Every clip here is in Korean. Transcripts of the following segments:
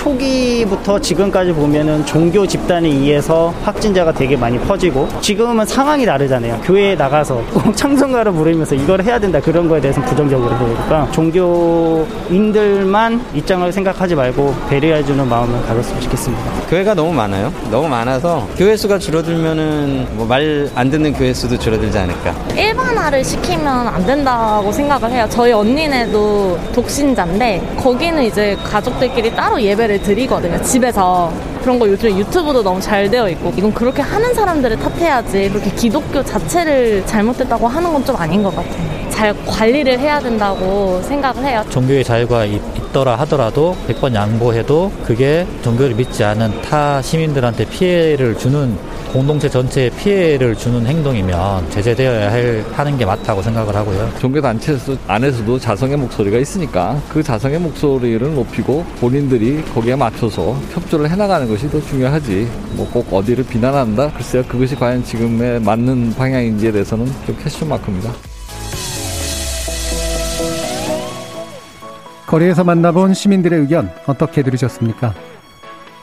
초기부터 지금까지 보면은 종교 집단에 의해서 확진자가 되게 많이 퍼지고 지금은 상황이 다르잖아요. 교회에 나가서 꼭 찬송가를 부르면서 이걸 해야 된다 그런 거에 대해서 부정적으로 보니까 종교인들만 입장을 생각하지 말고 배려해주는 마음을 가졌으면 좋겠습니다. 교회가 너무 많아요. 너무 많아서 교회 수가 줄어들면은 뭐 말 안 듣는 교회 수도 줄어들지 않을까. 일반화를 시키면 안 된다고 생각을 해요. 저희 언니네도 독신자인데 거기는 이제 가족들끼리 따로 예배를 드리거든요. 집에서. 그런 거 요즘에 유튜브도 너무 잘 되어 있고 이건 그렇게 하는 사람들을 탓해야지 그렇게 기독교 자체를 잘못됐다고 하는 건 좀 아닌 것 같아요. 잘 관리를 해야 된다고 생각을 해요. 종교의 자유가 있더라 하더라도 100번 양보해도 그게 종교를 믿지 않은 타 시민들한테 피해를 주는 공동체 전체에 피해를 주는 행동이면 제재되어야 할, 하는 게 맞다고 생각을 하고요. 종교단체 안에서도 자성의 목소리가 있으니까 그 자성의 목소리를 높이고 본인들이 거기에 맞춰서 협조를 해나가는 것이 더 중요하지 뭐 꼭 어디를 비난한다? 글쎄요 그것이 과연 지금에 맞는 방향인지에 대해서는 좀 캐스션 마크입니다. 거리에서 만나본 시민들의 의견 어떻게 들으셨습니까?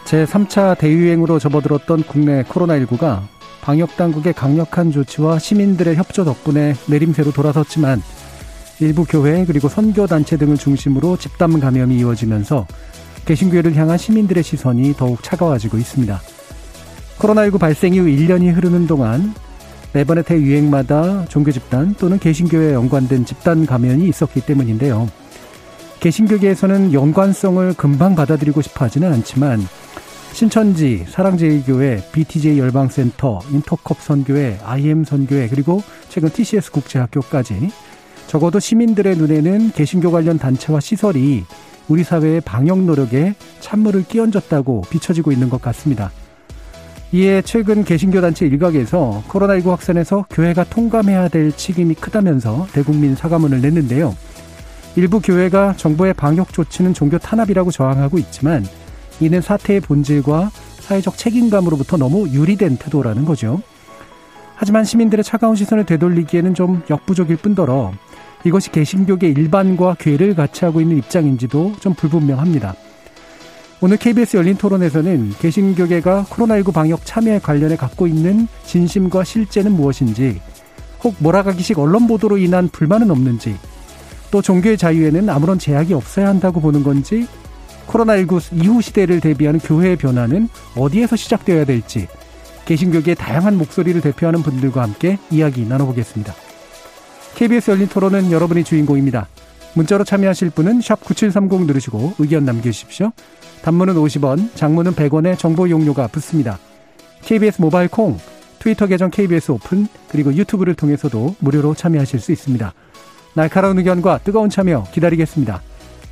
제3차 대유행으로 접어들었던 국내 코로나19가 방역당국의 강력한 조치와 시민들의 협조 덕분에 내림세로 돌아섰지만 일부 교회 그리고 선교단체 등을 중심으로 집단 감염이 이어지면서 개신교회를 향한 시민들의 시선이 더욱 차가워지고 있습니다. 코로나19 발생 이후 1년이 흐르는 동안 매번의 대유행마다 종교 집단 또는 개신교회에 연관된 집단 감염이 있었기 때문인데요. 개신교계에서는 연관성을 금방 받아들이고 싶어 하지는 않지만 신천지, 사랑제일교회, BTJ 열방센터, 인터컵 선교회, IM 선교회, 그리고 최근 TCS 국제학교까지 적어도 시민들의 눈에는 개신교 관련 단체와 시설이 우리 사회의 방역 노력에 찬물을 끼얹었다고 비춰지고 있는 것 같습니다. 이에 최근 개신교 단체 일각에서 코로나19 확산에서 교회가 통감해야 될 책임이 크다면서 대국민 사과문을 냈는데요. 일부 교회가 정부의 방역 조치는 종교 탄압이라고 저항하고 있지만 이는 사태의 본질과 사회적 책임감으로부터 너무 유리된 태도라는 거죠. 하지만 시민들의 차가운 시선을 되돌리기에는 좀 역부족일 뿐더러 이것이 개신교계 일반과 괴를 같이 하고 있는 입장인지도 좀 불분명합니다. 오늘 KBS 열린 토론에서는 개신교계가 코로나19 방역 참여에 관련해 갖고 있는 진심과 실제는 무엇인지, 혹 몰아가기식 언론 보도로 인한 불만은 없는지, 또 종교의 자유에는 아무런 제약이 없어야 한다고 보는 건지 코로나19 이후 시대를 대비하는 교회의 변화는 어디에서 시작되어야 될지 개신교계의 다양한 목소리를 대표하는 분들과 함께 이야기 나눠보겠습니다. KBS 열린 토론은 여러분이 주인공입니다. 문자로 참여하실 분은 9730 누르시고 의견 남겨주십시오. 단문은 50원, 장문은 100원의 정보 용료가 붙습니다. KBS 모바일 콩, 트위터 계정 KBS 오픈, 그리고 유튜브를 통해서도 무료로 참여하실 수 있습니다. 날카로운 의견과 뜨거운 참여 기다리겠습니다.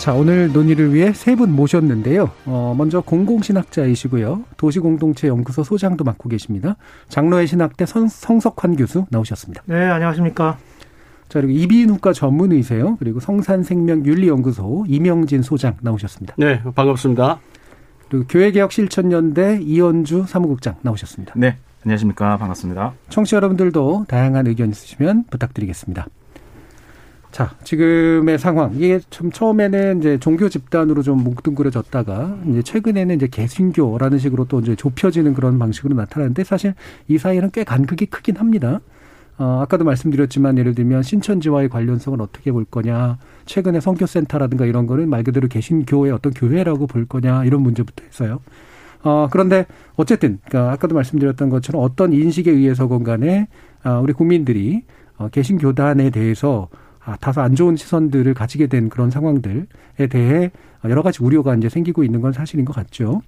자, 오늘 논의를 위해 세 분 모셨는데요. 어, 먼저 공공신학자이시고요. 도시공동체 연구소 소장도 맡고 계십니다. 장로의 신학대 성, 성석환 교수 나오셨습니다. 네, 안녕하십니까. 자, 그리고 이비인후과 전문의세요. 그리고 성산생명윤리연구소 이명진 소장 나오셨습니다. 네, 반갑습니다. 그리고 교회개혁실천연대 이현주 사무국장 나오셨습니다. 네, 안녕하십니까. 반갑습니다. 청취자 여러분들도 다양한 의견 있으시면 부탁드리겠습니다. 자, 지금의 상황. 이게 참 처음에는 이제 종교 집단으로 좀 뭉뚱그려졌다가 이제 최근에는 이제 개신교라는 식으로 또 이제 좁혀지는 그런 방식으로 나타나는데 사실 이 사이에는 꽤 간극이 크긴 합니다. 어, 아까도 말씀드렸지만 예를 들면 신천지와의 관련성을 어떻게 볼 거냐. 최근에 성교센터라든가 이런 거는 말 그대로 개신교의 어떤 교회라고 볼 거냐. 이런 문제부터 해서요. 어, 그런데 어쨌든, 그러니까 아까도 말씀드렸던 것처럼 어떤 인식에 의해서건 간에 어, 우리 국민들이 어, 개신교단에 대해서 아, 다소 안 좋은 시선들을 가지게 된 그런 상황들에 대해 여러 가지 우려가 이제 생기고 있는 건 사실인 것 같죠.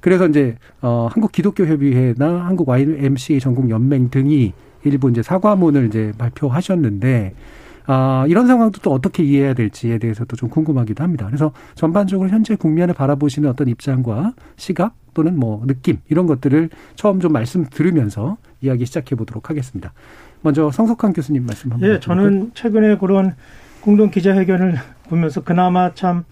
그래서 이제 어 한국 기독교 협의회나 한국 YMCA 전국 연맹 등이 일부 이제 사과문을 이제 발표하셨는데 아, 이런 상황도 또 어떻게 이해해야 될지에 대해서도 좀 궁금하기도 합니다. 그래서 전반적으로 현재 국면을 바라보시는 어떤 입장과 시각 또는 뭐 느낌 이런 것들을 처음 좀 말씀 들으면서 이야기 시작해 보도록 하겠습니다. 먼저 성석환 교수님 말씀 한번. 예, 저는 최근에 그런 공동 기자회견을 보면서 그나마 참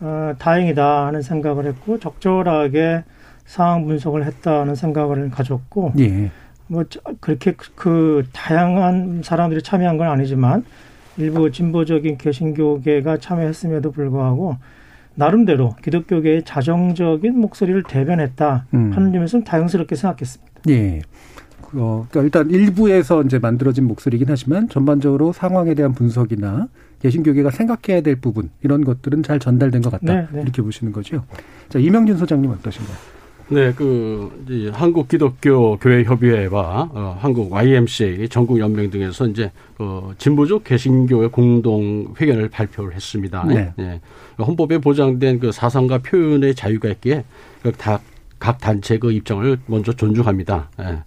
어, 다행이다 하는 생각을 했고 적절하게 상황 분석을 했다는 생각을 가졌고 예. 뭐 그렇게 그, 그 다양한 사람들이 참여한 건 아니지만 일부 진보적인 개신교계가 참여했음에도 불구하고 나름대로 기독교계의 자정적인 목소리를 대변했다 음. 하는 점에서는 다행스럽게 생각했습니다. 예. 어, 그러니까 일단 일부에서 이제 만들어진 목소리긴 하지만 전반적으로 상황에 대한 분석이나 개신교계가 생각해야 될 부분 이런 것들은 잘 전달된 것 같다 네, 네. 이렇게 보시는 거죠. 자 이명준 소장님 어떠신가요? 네, 그 이제 한국 기독교 교회 협의회와 어, 한국 YMCA 전국 연맹 등에서 이제 어, 진보적 개신교의 공동 회견을 발표를 했습니다. 네. 네. 헌법에 보장된 그 사상과 표현의 자유가 있기에 그 다각 단체 그 입장을 먼저 존중합니다. 네.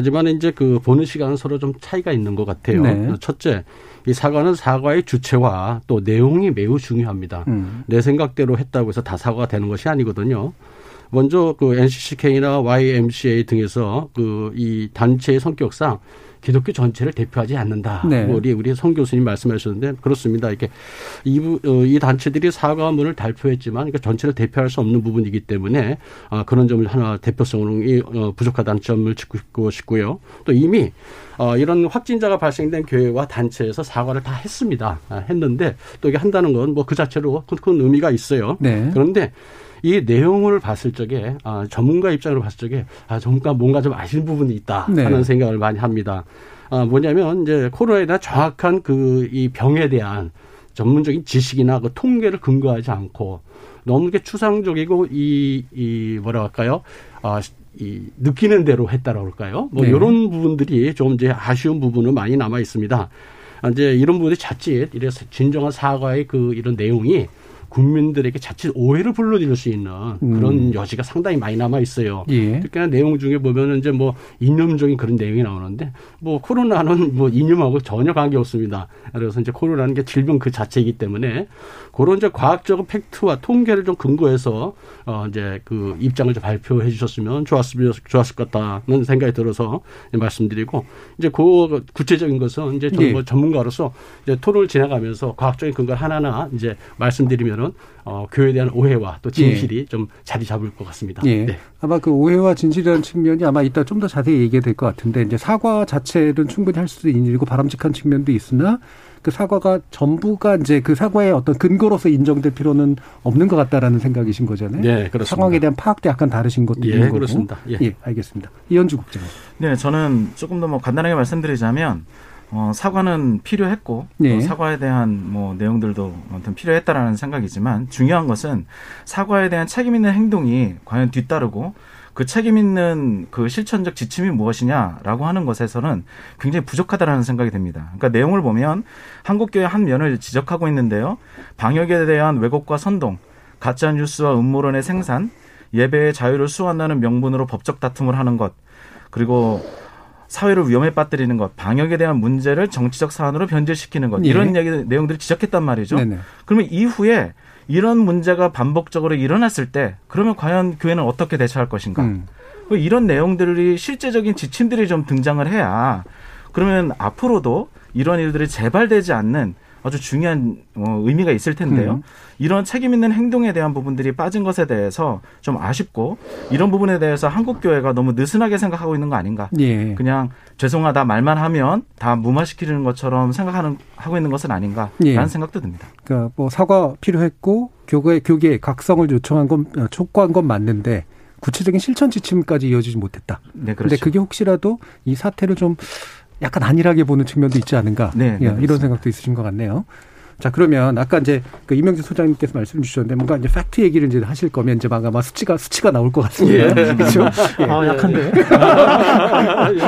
하지만 이제 그 보는 시간은 서로 좀 차이가 있는 것 같아요. 네. 첫째, 이 사과는 사과의 주체와 또 내용이 매우 중요합니다. 음. 내 생각대로 했다고 해서 다 사과가 되는 것이 아니거든요. 먼저 그 NCCK나 YMCA 등에서 그 이 단체의 성격상 기독교 전체를 대표하지 않는다. 네. 뭐 우리 우리 성 교수님 말씀하셨는데 그렇습니다. 이렇게 이, 어, 이 단체들이 사과문을 발표했지만 그러니까 전체를 대표할 수 없는 부분이기 때문에 아, 그런 점을 하나 대표성이 어, 부족하다는 점을 짚고 싶고요. 또 이미 어, 이런 확진자가 발생된 교회와 단체에서 사과를 다 했습니다. 아, 했는데 또 이게 한다는 건 뭐 그 자체로 큰, 큰 의미가 있어요. 네. 그런데 이 내용을 봤을 적에 아, 전문가 입장으로 봤을 적에 아, 전문가 뭔가 좀 아시는 부분이 있다 네. 하는 생각을 많이 합니다. 아, 뭐냐면 이제 코로나에 대한 정확한 그 이 병에 대한 전문적인 지식이나 그 통계를 근거하지 않고 너무 이렇게 추상적이고 이, 이 뭐라 할까요? 아, 이 느끼는 대로 했다라고 할까요? 뭐 네. 이런 부분들이 좀 이제 아쉬운 부분은 많이 남아 있습니다. 아, 이제 이런 부분이 자칫 이래서 진정한 사과의 그 이런 내용이 국민들에게 자칫 오해를 불러들일 수 있는 그런 음. 여지가 상당히 많이 남아 있어요. 예. 특히나 내용 중에 보면은 이제 뭐 이념적인 그런 내용이 나오는데 뭐 코로나는 뭐 이념하고 전혀 관계 없습니다. 그래서 이제 코로나는 게 질병 그 자체이기 때문에 그런 이제 과학적 팩트와 통계를 좀 근거해서 어 이제 그 입장을 좀 발표해 주셨으면 좋았으면 좋았을 것 같다는 생각이 들어서 말씀드리고 이제 그 구체적인 것은 이제 좀 예. 뭐 전문가로서 이제 토론을 지나가면서 과학적인 근거를 하나하나 이제 말씀드리면 되면은 어, 교회에 대한 오해와 또 진실이 예. 좀 자리 잡을 것 같습니다. 예. 네. 아마 그 오해와 진실이라는 측면이 아마 이따 좀 더 자세히 얘기가 될 것 같은데 이제 사과 자체는 충분히 할 수도 있는 일이고 바람직한 측면도 있으나 그 사과가 전부가 이제 그 사과의 어떤 근거로서 인정될 필요는 없는 것 같다라는 생각이신 거잖아요. 네, 그렇습니다. 상황에 대한 파악도 약간 다르신 것도 예, 있는 거고. 그렇습니다. 예. 예, 알겠습니다. 이현주 국장. 네, 저는 조금 더 뭐 간단하게 말씀드리자면 어, 사과는 필요했고 네. 사과에 대한 뭐 내용들도 아무튼 필요했다라는 생각이지만 중요한 것은 사과에 대한 책임 있는 행동이 과연 뒤따르고 그 책임 있는 그 실천적 지침이 무엇이냐라고 하는 것에서는 굉장히 부족하다라는 생각이 듭니다. 그러니까 내용을 보면 한국교회 한 면을 지적하고 있는데요. 방역에 대한 왜곡과 선동, 가짜 뉴스와 음모론의 생산, 예배의 자유를 수호한다는 명분으로 법적 다툼을 하는 것, 그리고 사회를 위험에 빠뜨리는 것, 방역에 대한 문제를 정치적 사안으로 변질시키는 것, 예. 이런 얘기 내용들을 지적했단 말이죠. 네네. 그러면 이후에 이런 문제가 반복적으로 일어났을 때 그러면 과연 교회는 어떻게 대처할 것인가? 음. 뭐 이런 내용들이 실제적인 지침들이 좀 등장을 해야 그러면 앞으로도 이런 일들이 재발되지 않는 아주 중요한 어, 의미가 있을 텐데요. 음. 이런 책임 있는 행동에 대한 부분들이 빠진 것에 대해서 좀 아쉽고 이런 부분에 대해서 한국 교회가 너무 느슨하게 생각하고 있는 거 아닌가? 예. 그냥 죄송하다 말만 하면 다 무마시키는 것처럼 생각하는 하고 있는 것은 아닌가라는 예. 생각도 듭니다. 그러니까 뭐 사과 필요했고 교계 교계 각성을 요청한 건 어, 촉구한 건 맞는데 구체적인 실천 지침까지 이어지지 못했다. 네, 그렇죠. 근데 그게 혹시라도 이 사태를 좀 약간 안일하게 보는 측면도 있지 않은가 네, 네, 이런 생각도 있으신 것 같네요. 자 그러면 아까 이제 그 이명주 소장님께서 말씀 주셨는데 뭔가 이제 팩트 얘기를 이제 하실 거면 이제 아마 수치가 수치가 나올 것 같습니다. 예. 그렇죠? 예. 아 약한데.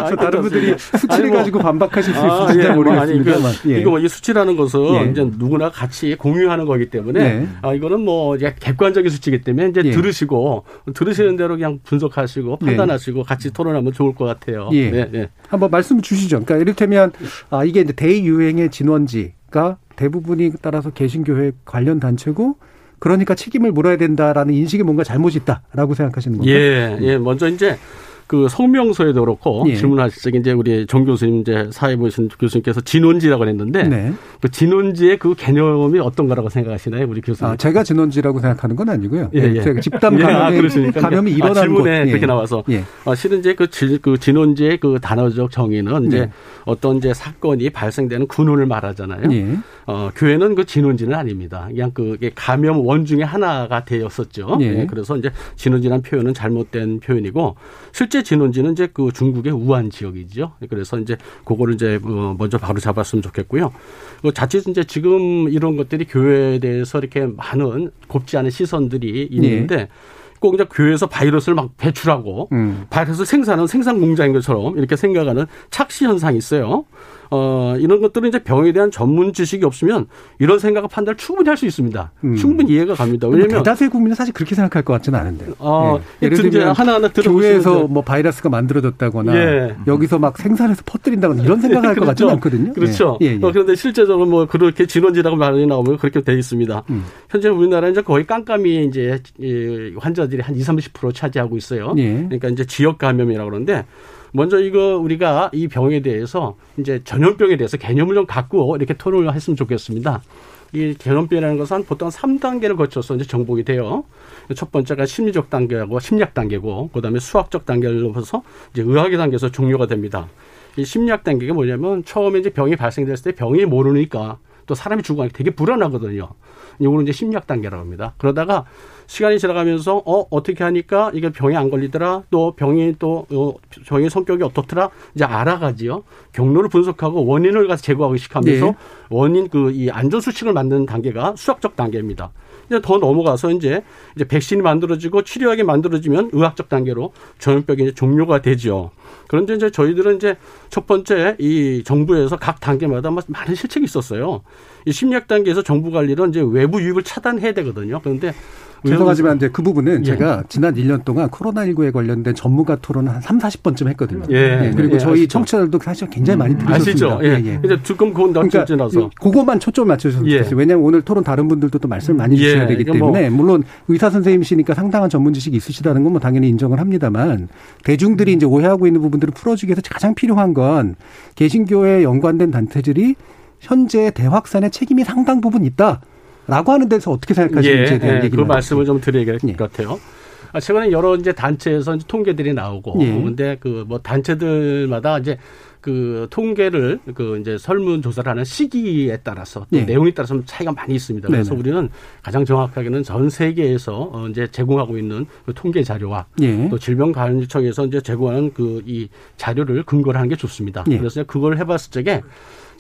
저 다른 분들이 수치를 뭐, 가지고 반박하실 수 아, 있을지 예, 뭐 모르겠습니다만. 아니, 그, 예. 이거 뭐 이 수치라는 것은 예. 이제 누구나 같이 공유하는 거기 때문에 네. 아 이거는 뭐 이제 객관적인 수치이기 때문에 이제 예. 들으시고 들으시는 대로 그냥 분석하시고 네. 판단하시고 같이 토론하면 좋을 것 같아요. 예. 네, 한번 말씀 주시죠. 그러니까 이를테면 아 이게 이제 대유행의 진원지가 대부분이 따라서 개신교회 관련 단체고 그러니까 책임을 물어야 된다라는 인식이 뭔가 잘못이 있다라고 생각하시는 건가요? 예, 예. 먼저 이제 그 성명서에도 그렇고 예. 질문하실 때 이제 우리 정 교수님 이제 사회보신 교수님께서 진원지라고 했는데 네. 그 진원지의 그 개념이 어떤가라고 생각하시나요, 우리 교수님? 아, 제가 진원지라고 생각하는 건 아니고요. 예, 예. 제가 집단 감염이, 예, 아, 감염이 일어난 아, 질문에 곳. 예. 그렇게 나와서 예. 아, 실은 이제 그, 지, 그 진원지의 그 단어적 정의는 이제 네. 어떤 이제 사건이 발생되는 군원을 말하잖아요. 예. 어, 교회는 그 진원지는 아닙니다. 그냥 그게 감염 원 중에 하나가 되었었죠. 예. 네, 그래서 이제 진원지라는 표현은 잘못된 표현이고 실제 진원지는 이제 그 중국의 우한 지역이죠. 그래서 이제 그거를 이제 어, 먼저 바로 잡았으면 좋겠고요. 그 자칫 이제 지금 이런 것들이 교회에 대해서 이렇게 많은 곱지 않은 시선들이 있는데 네. 꼭 이제 교회에서 바이러스를 막 배출하고 음. 바이러스 생산은 생산 공장인 것처럼 이렇게 생각하는 착시 현상이 있어요. 어, 이런 것들은 이제 병에 대한 전문 지식이 없으면 이런 생각과 판단을 충분히 할 수 있습니다. 음. 충분히 이해가 갑니다. 왜냐면 대다수의 국민은 사실 그렇게 생각할 것 같지는 않은데. 어, 예. 예를 들면 하나하나 교회에서 뭐 바이러스가 만들어졌다거나 예. 여기서 막 생산해서 퍼뜨린다거나 이런 생각을 할것 그렇죠. 같지는 않거든요. 그렇죠. 예. 예. 어, 그런데 실제적으로 뭐 그렇게 진원지라고 말이 나오면 그렇게 돼 있습니다. 음. 현재 우리나라는 이제 거의 깜깜이 이제 환자들이 한 20, 30% 차지하고 있어요. 예. 그러니까 이제 지역 감염이라고 그러는데 먼저 이거 우리가 이 병에 대해서 이제 전염병에 대해서 개념을 좀 갖고 이렇게 토론을 했으면 좋겠습니다. 이 전염병이라는 것은 보통 3단계를 거쳐서 이제 정복이 돼요. 첫 번째가 심리적 단계하고 심리학 단계고, 그 다음에 수학적 단계를 넘어서 이제 의학의 단계에서 종료가 됩니다. 이 심리학 단계가 뭐냐면 처음에 이제 병이 발생됐을 때 병이 모르니까 또 사람이 죽어가니까 되게 불안하거든요. 이거는 이제 심리학 단계라고 합니다. 그러다가 시간이 지나가면서 어 어떻게 하니까 이게 병이 안 걸리더라 또 병이 또 어, 병의 성격이 어떻더라 이제 알아가지요 경로를 분석하고 원인을 가서 제거하기 시작하면서 네. 원인 그 이 안전 수칙을 만드는 단계가 수학적 단계입니다. 이제 더 넘어가서 이제 이제 백신이 만들어지고 치료약이 만들어지면 의학적 단계로 전염병이 이제 종료가 되죠. 그런데 이제 저희들은 이제 첫 번째 이 정부에서 각 단계마다 많은 실책이 있었어요. 이 심리학 단계에서 정부 관리는 이제 외부 유입을 차단해야 되거든요. 그런데 죄송하지만 이제 그 부분은 예. 제가 지난 1년 동안 코로나19에 관련된 전문가 토론을 한 3, 40번쯤 했거든요. 예. 예. 그리고 예. 저희? 청취자들도 사실 굉장히 많이 음. 들으셨습니다. 아시죠? 예. 예. 이제 지금 그건 그러니까 지나서 그것만 초점 맞춰주셨으면 예. 좋겠어요. 왜냐하면 오늘 토론 다른 분들도 또 말씀을 많이 주셔야 되기 뭐 때문에 뭐. 물론 의사 선생님이시니까 상당한 전문 지식이 있으시다는 건 뭐 당연히 인정을 합니다만 대중들이 이제 오해하고 있는 부분들을 풀어주기 위해서 가장 필요한 건 개신교에 연관된 단체들이 현재 대확산의 책임이 상당 부분 있다. 라고 하는 데서 어떻게 생각하시는지에 대한 예, 얘기를 그 말씀을 좀 드려야 될것 예. 같아요. 아, 최근에 여러 이제 단체에서 이제 통계들이 나오고 예. 근데 그 뭐 단체들마다 이제 그 통계를 그 이제 설문 조사를 하는 시기에 따라서 또 예. 내용에 따라서 차이가 많이 있습니다. 그래서 네네. 우리는 가장 정확하게는 전 세계에서 어 이제 제공하고 있는 그 통계 자료와 예. 또 질병관리청에서 이제 제공하는 그 이 자료를 근거로 하는 게 좋습니다. 예. 그래서 그걸 해봤을 적에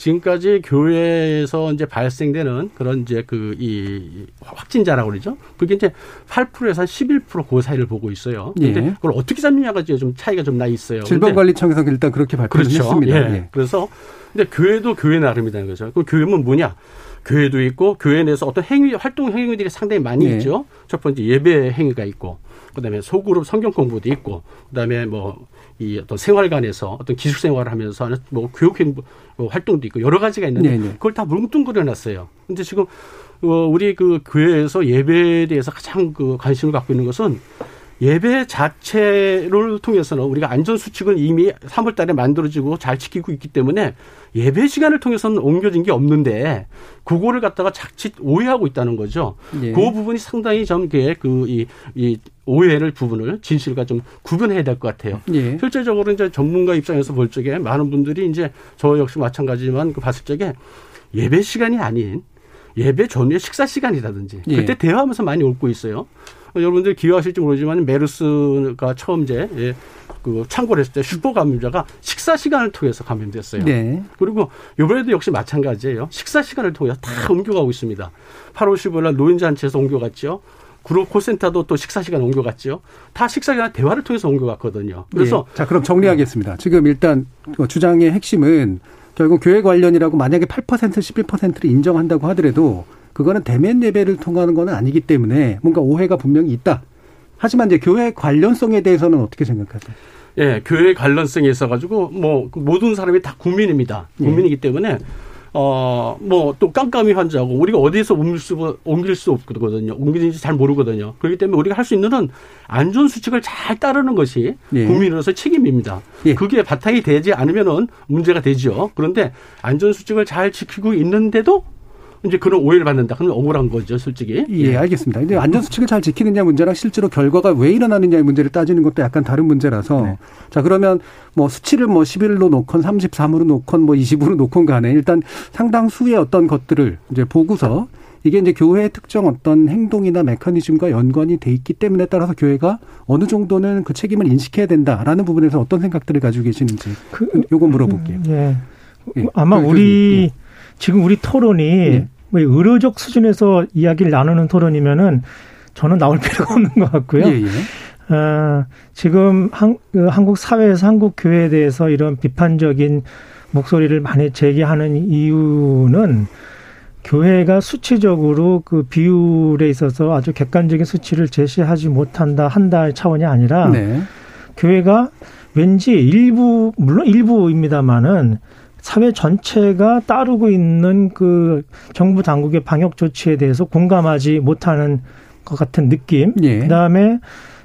지금까지 교회에서 이제 발생되는 그런 이제 그 이 확진자라고 그러죠. 그게 이제 8%에서 한 11%그 사이를 보고 있어요. 근데 예. 그걸 어떻게 잡느냐가 좀 차이가 좀 나 있어요. 질병관리청에서 일단 그렇게 발표를 그렇죠. 했습니다. 예. 예. 그래서 근데 교회도 교회 나름이라는 거죠. 그 교회는 뭐냐? 교회도 있고 교회 내에서 어떤 행위 활동 행위들이 상당히 많이 예. 있죠. 첫 번째 예배 행위가 있고 그다음에 소그룹 성경 공부도 있고 그다음에 뭐 이 어떤 생활관에서 어떤 기숙 생활을 하면서 하는 뭐 교육 행부 뭐 활동도 있고 여러 가지가 있는데 네네. 네. 그걸 다 뭉뚱그려 놨어요. 근데 지금 어 우리 그 교회에서 예배에 대해서 가장 그 관심을 갖고 있는 것은 예배 자체를 통해서는 우리가 안전 수칙은 이미 3월 달에 만들어지고 잘 지키고 있기 때문에 예배 시간을 통해서는 옮겨진 게 없는데 그거를 갖다가 자칫 오해하고 있다는 거죠. 예. 그 부분이 상당히 좀그 이, 이 오해를 부분을 진실과 좀 구분해야 될 것 같아요. 예. 실제적으로 이제 전문가 입장에서 볼 적에 많은 분들이 이제 저 역시 마찬가지지만 그 봤을 적에 예배 시간이 아닌 예배 전후의 식사 시간이라든지 예. 그때 대화하면서 많이 옳고 있어요. 여러분들 기억하실지 모르지만 메르스가 처음 이제 예, 그 창궐 했을 때 슈퍼 감염자가 식사 시간을 통해서 감염됐어요. 네. 그리고 이번에도 역시 마찬가지예요. 식사 시간을 통해서 다 옮겨가고 있습니다. 8월 15일 날 노인잔치에서 옮겨갔죠. 그룹 콜센터도 또 식사 시간 옮겨갔죠. 다 식사 시간 대화를 통해서 옮겨갔거든요. 그래서 예. 자 그럼 정리하겠습니다. 지금 일단 그 주장의 핵심은 결국 교회 관련이라고 만약에 8% 11%를 인정한다고 하더라도 그거는 대면 예배를 통하는 건 아니기 때문에 뭔가 오해가 분명히 있다. 하지만 이제 교회 관련성에 대해서는 어떻게 생각하세요? 예, 교회 관련성이 있어가지고 뭐 모든 사람이 다 국민입니다. 예. 국민이기 때문에 어, 뭐, 또 깜깜이 환자고, 우리가 어디에서 옮길 수, 옮길 수 없거든요. 옮기는지 잘 모르거든요. 그렇기 때문에 우리가 할 수 있는 건 안전 수칙을 잘 따르는 것이 예. 국민으로서 책임입니다. 예. 그게 바탕이 되지 않으면은 문제가 되죠. 그런데 안전 수칙을 잘 지키고 있는데도 이제 그런 오해를 받는다. 그러면 억울한 거죠, 솔직히. 예, 알겠습니다. 근데 안전수칙을 잘 지키느냐 문제랑 실제로 결과가 왜 일어나느냐의 문제를 따지는 것도 약간 다른 문제라서. 네. 자, 그러면 뭐 수치를 뭐 11로 놓건 33으로 놓건 뭐 20으로 놓건 간에 일단 상당수의 어떤 것들을 이제 보고서 이게 이제 교회의 특정 어떤 행동이나 메커니즘과 연관이 돼 있기 때문에 따라서 교회가 어느 정도는 그 책임을 인식해야 된다라는 부분에서 어떤 생각들을 가지고 계시는지 그, 요거 물어볼게요. 예. 예. 아마 그, 우리 예. 지금 우리 토론이 예. 뭐 의료적 수준에서 이야기를 나누는 토론이면은 저는 나올 필요가 없는 것 같고요. 예, 예. 어, 지금 한, 그 한국 사회에서 한국 교회에 대해서 이런 비판적인 목소리를 많이 제기하는 이유는 교회가 수치적으로 그 비율에 있어서 아주 객관적인 수치를 제시하지 못한다 한다의 차원이 아니라 네. 교회가 왠지 일부 물론 일부입니다만은 사회 전체가 따르고 있는 그 정부 당국의 방역 조치에 대해서 공감하지 못하는 것 같은 느낌. 예. 그다음에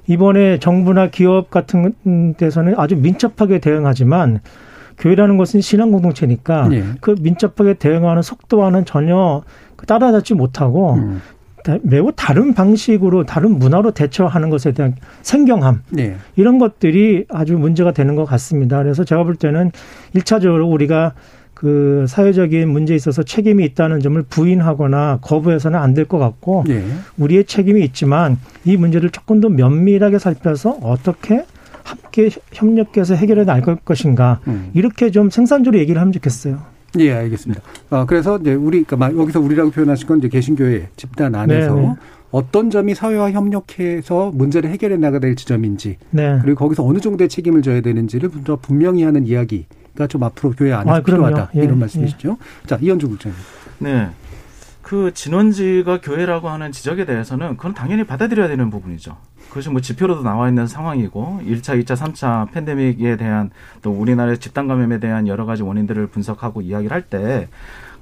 이번에 정부나 기업 같은 데서는 아주 민첩하게 대응하지만 교회라는 것은 신앙 공동체니까 예. 그 민첩하게 대응하는 속도와는 전혀 따라잡지 못하고 음. 매우 다른 방식으로 다른 문화로 대처하는 것에 대한 생경함 네. 이런 것들이 아주 문제가 되는 것 같습니다. 그래서 제가 볼 때는 일차적으로 우리가 그 사회적인 문제에 있어서 책임이 있다는 점을 부인하거나 거부해서는 안 될 것 같고 네. 우리의 책임이 있지만 이 문제를 조금 더 면밀하게 살펴서 어떻게 함께 협력해서 해결해 나갈 것인가 음. 이렇게 좀 생산적으로 얘기를 하면 좋겠어요. 예, 알겠습니다. 어, 그래서 이제 우리, 그러니까 여기서 우리라고 표현하신 건 이제 개신교회 집단 안에서 네네. 네. 어떤 점이 사회와 협력해서 문제를 해결해 나가야 될 지점인지 네. 그리고 거기서 어느 정도의 책임을 져야 되는지를 더 분명히 하는 이야기가 좀 앞으로 교회 안에서 아, 필요하다 예, 이런 말씀이시죠. 예. 자 이현주 국장님. 네. 그 진원지가 교회라고 하는 지적에 대해서는 그건 당연히 받아들여야 되는 부분이죠. 그것이 뭐 지표로도 나와 있는 상황이고 1차, 2차, 3차 팬데믹에 대한 또 우리나라의 집단 감염에 대한 여러 가지 원인들을 분석하고 이야기를 할 때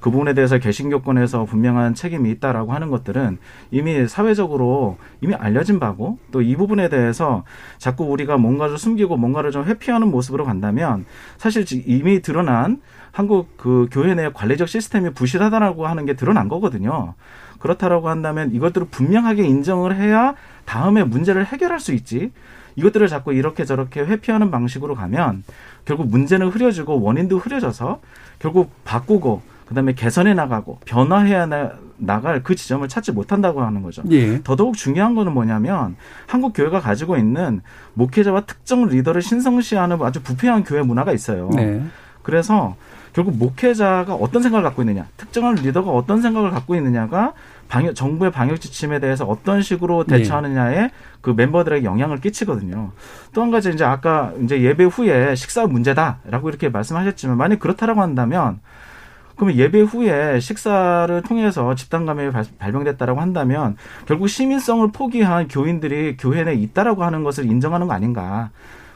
그 부분에 대해서 개신교권에서 분명한 책임이 있다라고 하는 것들은 이미 사회적으로 이미 알려진 바고 또 이 부분에 대해서 자꾸 우리가 뭔가를 숨기고 뭔가를 좀 회피하는 모습으로 간다면 사실 이미 드러난 한국 그 교회 내 관리적 시스템이 부실하다라고 하는 게 드러난 거거든요. 그렇다라고 한다면 이것들을 분명하게 인정을 해야 다음에 문제를 해결할 수 있지. 이것들을 자꾸 이렇게 저렇게 회피하는 방식으로 가면 결국 문제는 흐려지고 원인도 흐려져서 결국 바꾸고 그다음에 개선해 나가고 변화해야 나, 갈그 지점을 찾지 못한다고 하는 거죠. 예. 더더욱 중요한 거는 뭐냐면 한국 교회가 가지고 있는 목회자와 특정 리더를 신성시하는 아주 부패한 교회 문화가 있어요. 네. 그래서 결국 목회자가 어떤 생각을 갖고 있느냐, 특정한 리더가 어떤 생각을 갖고 있느냐가 방역 정부의 방역 지침에 대해서 어떤 식으로 네. 대처하느냐에 네. 그 멤버들에게 영향을 끼치거든요. 또 한 가지 이제 아까 이제 예배 후에 식사 문제다라고 이렇게 말씀하셨지만 만약 그렇다라고 한다면 그러면 예배 후에 식사를 통해서 집단 감염이 발병됐다라고 한다면 결국 시민성을 포기한 교인들이 교회 내에 있다라고 하는 것을 인정하는 거 아닌가?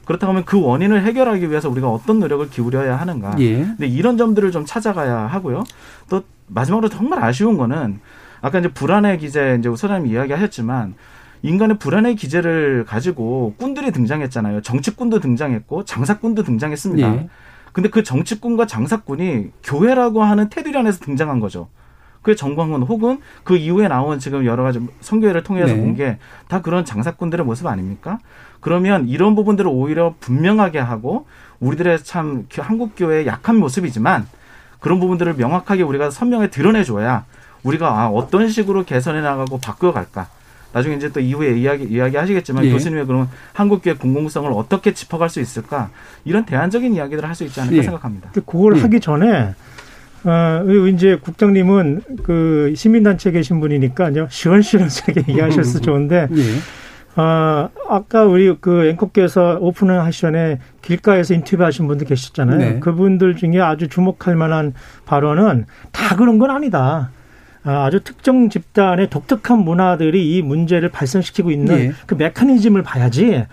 그렇다고 하면 그 원인을 해결하기 위해서 우리가 어떤 노력을 기울여야 하는가? 예. 근데 이런 점들을 좀 찾아가야 하고요. 또 마지막으로 정말 아쉬운 거는 아까 이제 불안의 기제 이제 소장님 이야기하셨지만 인간의 불안의 기제를 가지고 꾼들이 등장했잖아요. 정치꾼도 등장했고 장사꾼도 등장했습니다. 예. 근데 그 정치꾼과 장사꾼이 교회라고 하는 테두리 안에서 등장한 거죠. 그 정광훈 혹은 그 이후에 나온 지금 여러 가지 성교회를 통해서 네. 본게 다 그런 장사꾼들의 모습 아닙니까? 그러면 이런 부분들을 오히려 분명하게 하고 우리들의 참 한국 교회의 약한 모습이지만 그런 부분들을 명확하게 우리가 선명히 드러내줘야 우리가 아, 어떤 식으로 개선해 나가고 바꿔 갈까. 나중에 이제 또 이후에 이야기 이야기 하시겠지만 예. 교수님의 그러면 한국 교회 공공성을 어떻게 짚어갈 수 있을까 이런 대안적인 이야기들을 할 수 있지 않을까 예. 생각합니다. 그걸 예. 하기 전에 어, 이제 국장님은 그 시민단체 계신 분이니까 시원시원하게 얘기하셨어 좋은데 예. 아, 아까 우리 그 앵커께서 오픈을 하시 전에 길가에서 인터뷰하신 분들 계셨잖아요. 네. 그분들 중에 아주 주목할 만한 발언은 다 그런 건 아니다. 아, 아주 특정 집단의 독특한 문화들이 이 문제를 발생시키고 있는 네. 그 메커니즘을 봐야지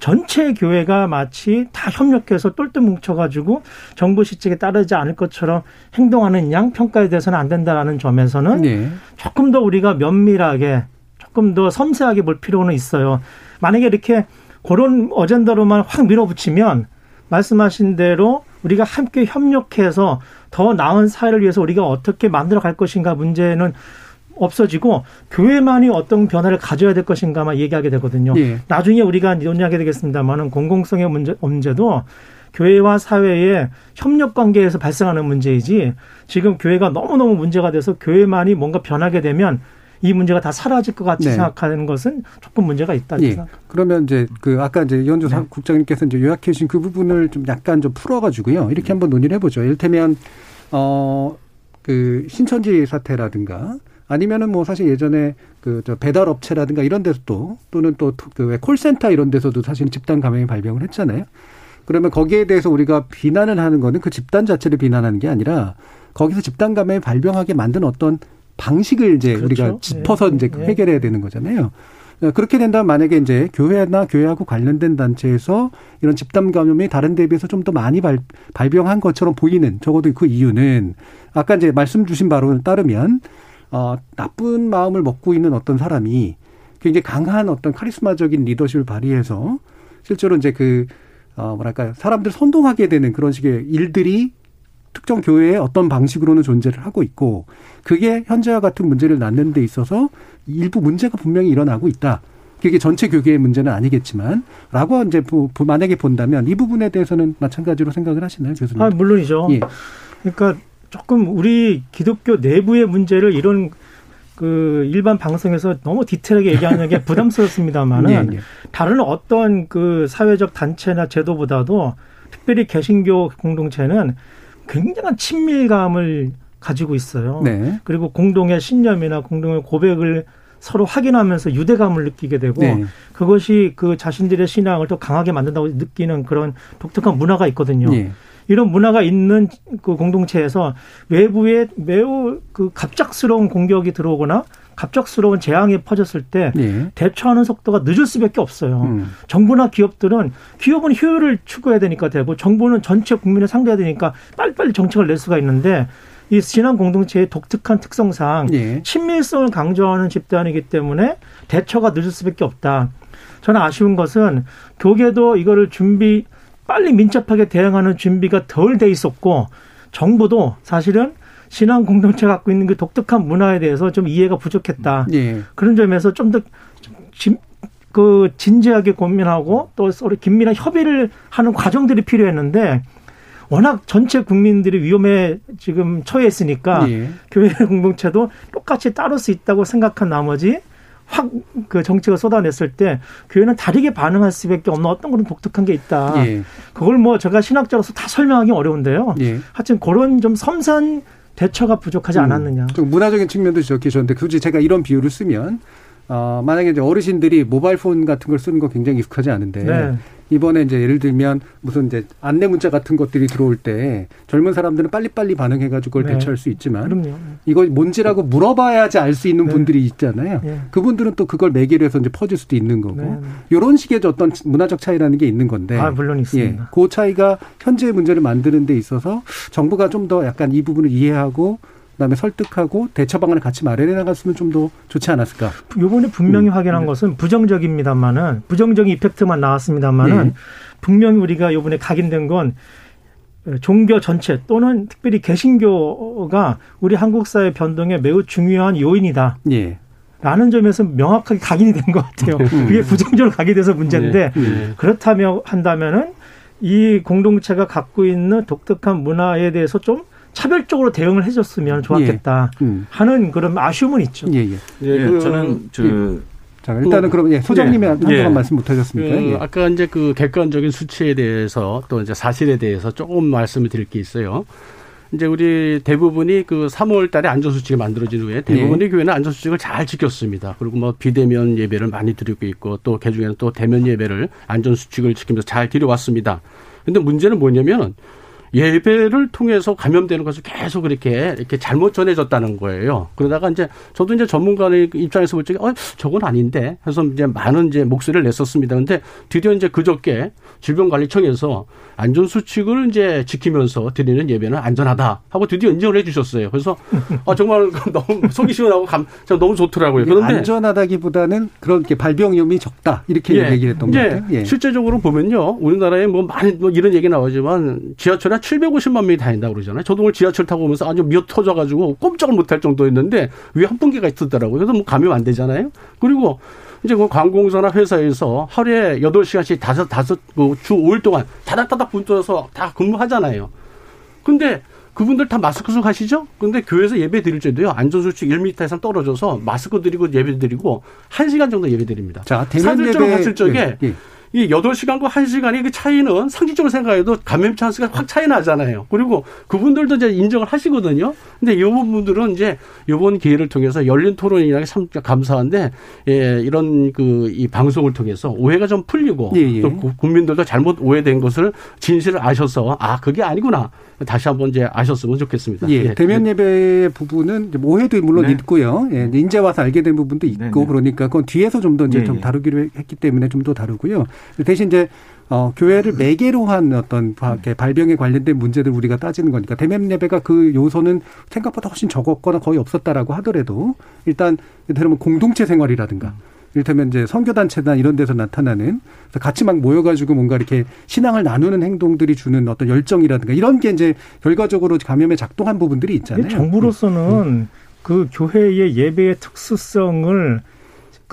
전체 교회가 마치 다 협력해서 똘똘 뭉쳐가지고 정부 시책에 따르지 않을 것처럼 행동하는 양 평가에 대해서는 안 된다라는 점에서는 네. 조금 더 우리가 면밀하게 조금 더 섬세하게 볼 필요는 있어요. 만약에 이렇게 그런 어젠다로만 확 밀어붙이면 말씀하신 대로 우리가 함께 협력해서 더 나은 사회를 위해서 우리가 어떻게 만들어 갈 것인가 문제는 없어지고 교회만이 어떤 변화를 가져야 될 것인가만 얘기하게 되거든요. 예. 나중에 우리가 논의하게 되겠습니다만은 공공성의 문제, 문제도 교회와 사회의 협력 관계에서 발생하는 문제이지 지금 교회가 너무너무 문제가 돼서 교회만이 뭔가 변하게 되면 이 문제가 다 사라질 것 같이 네. 생각하는 것은 조금 문제가 있다. 예. 그러면 이제 그 아까 이제 이현주 네. 국장님께서 이제 요약해 주신 그 부분을 좀 약간 좀 풀어가지고요. 이렇게 한번 논의를 해보죠. 이를테면 어 그 신천지 사태라든가 아니면은 뭐 사실 예전에 그 저 배달 업체라든가 이런 데서도 또는 또그 콜센터 이런 데서도 사실 집단 감염이 발병을 했잖아요. 그러면 거기에 대해서 우리가 비난을 하는 거는 그 집단 자체를 비난하는 게 아니라 거기서 집단 감염이 발병하게 만든 어떤 방식을 이제 그렇죠. 우리가 짚어서 네. 이제 네. 해결해야 되는 거잖아요. 어, 그렇게 된다면 만약에 이제 교회나 교회하고 관련된 단체에서 이런 집단 감염이 다른 데 비해서 좀 더 많이 발, 발병한 것처럼 보이는 적어도 그 이유는 아까 이제 말씀 주신 바로 따르면 어, 나쁜 마음을 먹고 있는 어떤 사람이 굉장히 강한 어떤 카리스마적인 리더십을 발휘해서 실제로 이제 그, 어, 뭐랄까요. 사람들 선동하게 되는 그런 식의 일들이 특정 교회의 어떤 방식으로는 존재를 하고 있고 그게 현재와 같은 문제를 낳는 데 있어서 일부 문제가 분명히 일어나고 있다. 그게 전체 교계의 문제는 아니겠지만 라고 이제 만약에 본다면 이 부분에 대해서는 마찬가지로 생각을 하시나요, 교수님? 아, 물론이죠. 예. 그러니까 조금 우리 기독교 내부의 문제를 이런 그 일반 방송에서 너무 디테일하게 얘기하는 게 부담스럽습니다만은 예, 예. 다른 어떤 그 사회적 단체나 제도보다도 특별히 개신교 공동체는 굉장한 친밀감을 가지고 있어요. 네. 그리고 공동의 신념이나 공동의 고백을 서로 확인하면서 유대감을 느끼게 되고 네. 그것이 그 자신들의 신앙을 더 강하게 만든다고 느끼는 그런 독특한 문화가 있거든요. 네. 이런 문화가 있는 그 공동체에서 외부에 매우 그 갑작스러운 공격이 들어오거나 갑작스러운 재앙이 퍼졌을 때 네. 대처하는 속도가 늦을 수밖에 없어요. 음. 정부나 기업들은 기업은 효율을 추구해야 되니까 되고 정부는 전체 국민을 상대해야 되니까 빨리빨리 정책을 낼 수가 있는데 이 신앙 공동체의 독특한 특성상 네. 친밀성을 강조하는 집단이기 때문에 대처가 늦을 수밖에 없다. 저는 아쉬운 것은 교계도 이거를 준비 빨리 민첩하게 대응하는 준비가 덜 돼 있었고 정부도 사실은 신앙 공동체 갖고 있는 그 독특한 문화에 대해서 좀 이해가 부족했다. 예. 그런 점에서 좀 더 그 진지하게 고민하고 또 서로 긴밀한 협의를 하는 과정들이 필요했는데 워낙 전체 국민들이 위험에 지금 처했으니까 예. 교회 공동체도 똑같이 따를 수 있다고 생각한 나머지 확 그 정책을 쏟아냈을 때 교회는 다르게 반응할 수밖에 없는 어떤 그런 독특한 게 있다. 예. 그걸 뭐 제가 신학자로서 다 설명하기 어려운데요. 예. 하여튼 그런 좀 섬세한 대처가 부족하지 음. 않았느냐. 좀 문화적인 측면도 지적해 주셨는데 굳이 제가 이런 비유를 쓰면 어, 만약에 이제 어르신들이 모바일 폰 같은 걸 쓰는 거 굉장히 익숙하지 않은데 네. 이번에 이제 예를 들면 무슨 이제 안내 문자 같은 것들이 들어올 때 젊은 사람들은 빨리빨리 반응해가지고 그걸 네. 대처할 수 있지만 그럼요. 이거 뭔지라고 물어봐야지 알 수 있는 네. 분들이 있잖아요. 네. 그분들은 또 그걸 매개로 해서 이제 퍼질 수도 있는 거고 네. 이런 식의 어떤 문화적 차이라는 게 있는 건데. 아, 물론 있습니다. 예, 그 차이가 현재의 문제를 만드는 데 있어서 정부가 좀 더 약간 이 부분을 이해하고 그다음에 설득하고 대처 방안을 같이 마련해 나갔으면 좀 더 좋지 않았을까? 요번에 분명히 음. 확인한 네. 것은 부정적입니다만은 부정적인 이펙트만 나왔습니다만은 네. 분명히 우리가 요번에 각인된 건 종교 전체 또는 특별히 개신교가 우리 한국 사회 변동에 매우 중요한 요인이다. 예. 라는 점에서 명확하게 각인이 된 것 같아요. 음. 그게 부정적으로 각인돼서 문제인데 네. 네. 그렇다면 한다면은 이 공동체가 갖고 있는 독특한 문화에 대해서 좀 차별적으로 대응을 해줬으면 좋았겠다 예. 음. 하는 그런 아쉬움은 있죠. 예, 예. 예, 그, 저는 그 자, 일단은 그럼 예, 소장님이 예. 한동안 예. 말씀 못 하셨습니까? 그, 예. 아까 이제 그 객관적인 수치에 대해서 또 이제 사실에 대해서 조금 말씀을 드릴 게 있어요. 이제 우리 대부분이 그 3월 달에 안전수칙이 만들어진 후에 대부분의 예. 교회는 안전수칙을 잘 지켰습니다. 그리고 뭐 비대면 예배를 많이 드리고 있고 또 개중에는 또 대면 예배를 안전수칙을 지키면서 잘 드려왔습니다. 근데 문제는 뭐냐면 예배를 통해서 감염되는 것을 계속 그렇게 이렇게 잘못 전해졌다는 거예요. 그러다가 이제 저도 이제 전문가의 입장에서 볼 적에 어 저건 아닌데 해서 이제 많은 이제 목소리를 냈었습니다. 근데 드디어 이제 그저께 질병관리청에서 안전 수칙을 이제 지키면서 드리는 예배는 안전하다 하고 드디어 인정을 해주셨어요. 그래서 아 정말 너무 속이 시원하고 감 너무 좋더라고요. 그런데 안전하다기보다는 그렇게 발병 위험이 적다 이렇게 예, 얘기를 했던 예, 것 같아요. 예. 실제적으로 보면요, 우리나라에 뭐 많이 뭐 이런 얘기 나오지만 지하철에 750만 명이 다닌다고 그러잖아요. 저도 오늘 지하철 타고 오면서 아주 미어 터져가지고 꼼짝을 못할 정도였는데 위에 한풍기가 있었더라고요. 그래서 뭐 감염 안 되잖아요. 그리고 이제 그 관공서나 회사에서 하루에 여덟 시간씩 다섯, 다섯, 그주 5일 동안 다닥다닥 붙어서 다 근무하잖아요. 근데 그분들 다 마스크 쓰고 하시죠? 근데 교회에서 예배 드릴 때도요, 안전수칙 1m 이상 떨어져서 마스크 드리고 예배 드리고 1시간 정도 예배 드립니다. 자, 대면 예배. 갔을 적에 예, 예. 이 8시간과 1시간의 그 차이는 상식적으로 생각해도 감염 찬스가 확 차이 나잖아요. 그리고 그분들도 이제 인정을 하시거든요. 근데 이 부분들은 이제 이번 기회를 통해서 열린 토론이라는 참 감사한데 예, 이런 그 이 방송을 통해서 오해가 좀 풀리고 예, 예. 또 국민들도 잘못 오해된 것을 진실을 아셔서 아, 그게 아니구나. 다시 한번 이제 아셨으면 좋겠습니다. 예, 예. 대면 예배 부분은 오해도 물론 네. 있고요. 예, 이제 와서 알게 된 부분도 있고 네, 네. 그러니까 그건 뒤에서 좀 더 이제 예, 좀 예. 다루기로 했기 때문에 좀 더 다루고요. 대신 이제 어, 교회를 매개로 한 어떤 발병에 관련된 문제들 우리가 따지는 거니까 대면 예배가 그 요소는 생각보다 훨씬 적었거나 거의 없었다라고 하더라도 일단 예를 공동체 생활이라든가 이를테면 이제 선교단체나 이런 데서 나타나는 같이 막 모여가지고 뭔가 이렇게 신앙을 나누는 행동들이 주는 어떤 열정이라든가 이런 게 이제 결과적으로 감염에 작동한 부분들이 있잖아요. 정부로서는 음. 그 교회의 예배의 특수성을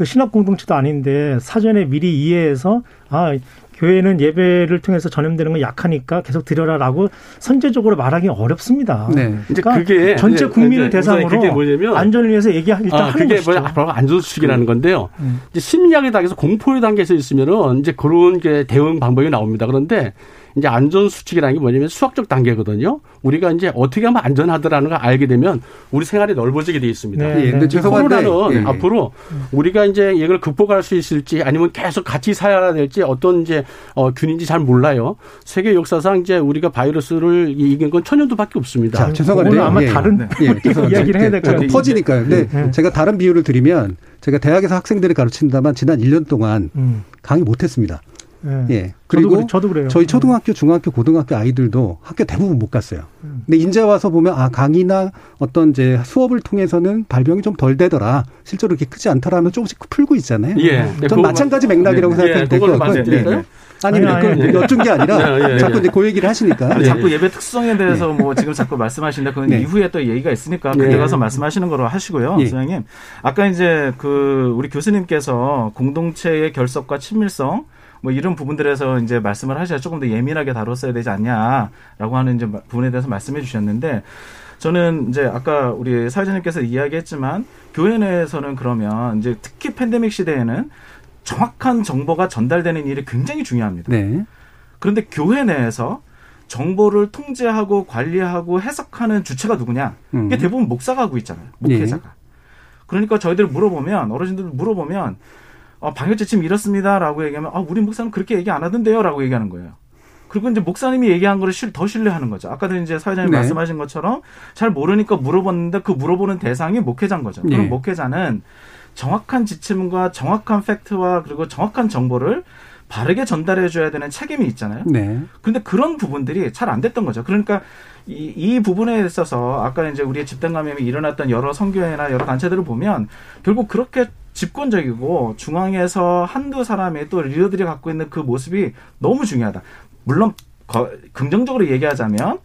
그 신학 공동체도 아닌데 사전에 미리 이해해서 아 교회는 예배를 통해서 전염되는 건 약하니까 계속 드려라라고 선제적으로 말하기 어렵습니다. 네. 그러니까 그게 전체 국민을 대상으로 그게 뭐냐면 안전을 위해서 얘기 일단 아, 하는 그게 것이죠. 바로 안전수칙이라는 건데요. 음. 이제 심리학에 당해서 공포에 단계에서 있으면은 이제 그런 게 대응 방법이 나옵니다. 그런데 이제 안전 수칙이라는 게 뭐냐면 수학적 단계거든요. 우리가 이제 어떻게 하면 안전하더라는 걸 알게 되면 우리 생활이 넓어지게 돼 있습니다. 네, 네. 코로나는 네. 앞으로 우리가 이제 이걸 극복할 수 있을지 아니면 계속 같이 살아야 될지 어떤 이제 어, 균인지 잘 몰라요. 세계 역사상 이제 우리가 바이러스를 이긴 건 천년도밖에 없습니다. 자, 죄송한데 아마 예. 다른 예. 이야기를 해야 될 것 같아요. 퍼지니까요. 근데 네. 제가 다른 비유를 드리면 제가 대학에서 학생들을 가르친다만 지난 1년 동안 음. 강의 못했습니다. 예. 예. 그리고 저도, 저도, 그래 요. 저희 초등학교, 중학교, 고등학교 아이들도 학교 대부분 못 갔어요. 음. 근데 인제 와서 보면 아 강의나 어떤 이제 수업을 통해서는 발병이 좀 덜 되더라. 실제로 이렇게 크지 않더라면 조금씩 풀고 있잖아요. 예. 전 마찬가지 맥락이라고 네. 생각해도 될 것 같고요. 네. 아니면 아니, 그걸 여쭌 게 아니라 네, 예, 자꾸 이제 그 얘기를 하시니까 네. 자꾸 예배 특성에 대해서 네. 뭐 지금 자꾸 말씀하시는데 그건 네. 이후에 또 얘기가 있으니까 그때 가서 말씀하시는 거로 하시고요, 예. 소장님. 아까 이제 그 우리 교수님께서 공동체의 결석과 친밀성 뭐 이런 부분들에서 이제 말씀을 하셔야 조금 더 예민하게 다뤘어야 되지 않냐라고 하는 이제 부분에 대해서 말씀해 주셨는데 저는 이제 아까 우리 사회자님께서 이야기했지만 교회 내에서는 그러면 이제 특히 팬데믹 시대에는 정확한 정보가 전달되는 일이 굉장히 중요합니다. 네. 그런데 교회 내에서 정보를 통제하고 관리하고 해석하는 주체가 누구냐? 이게 음. 대부분 목사가 하고 있잖아요. 목회자가. 네. 그러니까 저희들 물어보면 어르신들 물어보면 어, 방역 지침 이렇습니다라고 얘기하면 아, 우리 목사는 그렇게 얘기 안 하던데요라고 얘기하는 거예요. 그리고 이제 목사님이 얘기한 거를 더 신뢰하는 거죠. 아까도 이제 사회자님 네. 말씀하신 것처럼 잘 모르니까 물어봤는데 그 물어보는 대상이 목회자인 거죠. 네. 그럼 목회자는 정확한 지침과 정확한 팩트와 그리고 정확한 정보를 바르게 전달해 줘야 되는 책임이 있잖아요. 네. 근데 그런 부분들이 잘 안 됐던 거죠. 그러니까 이, 이 부분에 있어서 아까 이제 우리의 집단 감염이 일어났던 여러 선교회나 여러 단체들을 보면 결국 그렇게 집권적이고 중앙에서 한두 사람의 또 리더들이 갖고 있는 그 모습이 너무 중요하다. 물론 거, 긍정적으로 얘기하자면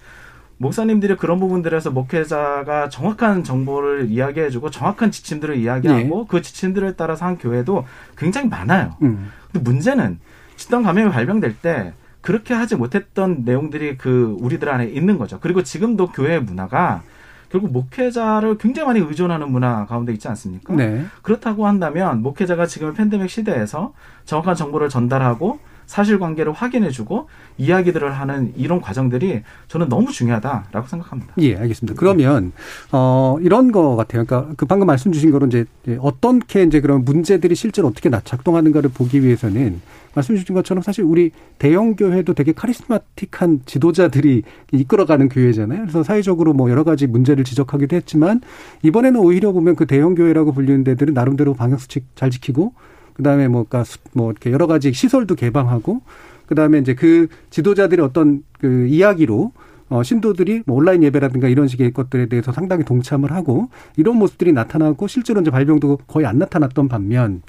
목사님들이 그런 부분들에서 목회자가 정확한 정보를 이야기해주고 정확한 지침들을 이야기하고 네. 그 지침들을 따라서 한 교회도 굉장히 많아요. 음. 근데 문제는 집단 감염이 발병될 때 그렇게 하지 못했던 내용들이 그 우리들 안에 있는 거죠. 그리고 지금도 교회 문화가 결국 목회자를 굉장히 많이 의존하는 문화 가운데 있지 않습니까? 네. 그렇다고 한다면 목회자가 지금 팬데믹 시대에서 정확한 정보를 전달하고 사실관계를 확인해주고 이야기들을 하는 이런 과정들이 저는 너무 중요하다라고 생각합니다. 예, 알겠습니다. 그러면 어 이런 거 같아요. 그러니까 그 방금 말씀 주신 거로 이제 어떻게 이제 그런 문제들이 실제로 어떻게 작동하는가를 보기 위해서는 말씀 주신 것처럼 사실 우리 대형 교회도 되게 카리스마틱한 지도자들이 이끌어가는 교회잖아요. 그래서 사회적으로 뭐 여러 가지 문제를 지적하기도 했지만 이번에는 오히려 보면 그 대형 교회라고 불리는 데들은 나름대로 방역 수칙 잘 지키고 그다음에 뭐, 그러니까 뭐 이렇게 여러 가지 시설도 개방하고 그다음에 이제 그 지도자들의 어떤 그 이야기로 어, 신도들이 뭐 온라인 예배라든가 이런 식의 것들에 대해서 상당히 동참을 하고 이런 모습들이 나타나고 실제로 이제 발병도 거의 안 나타났던 반면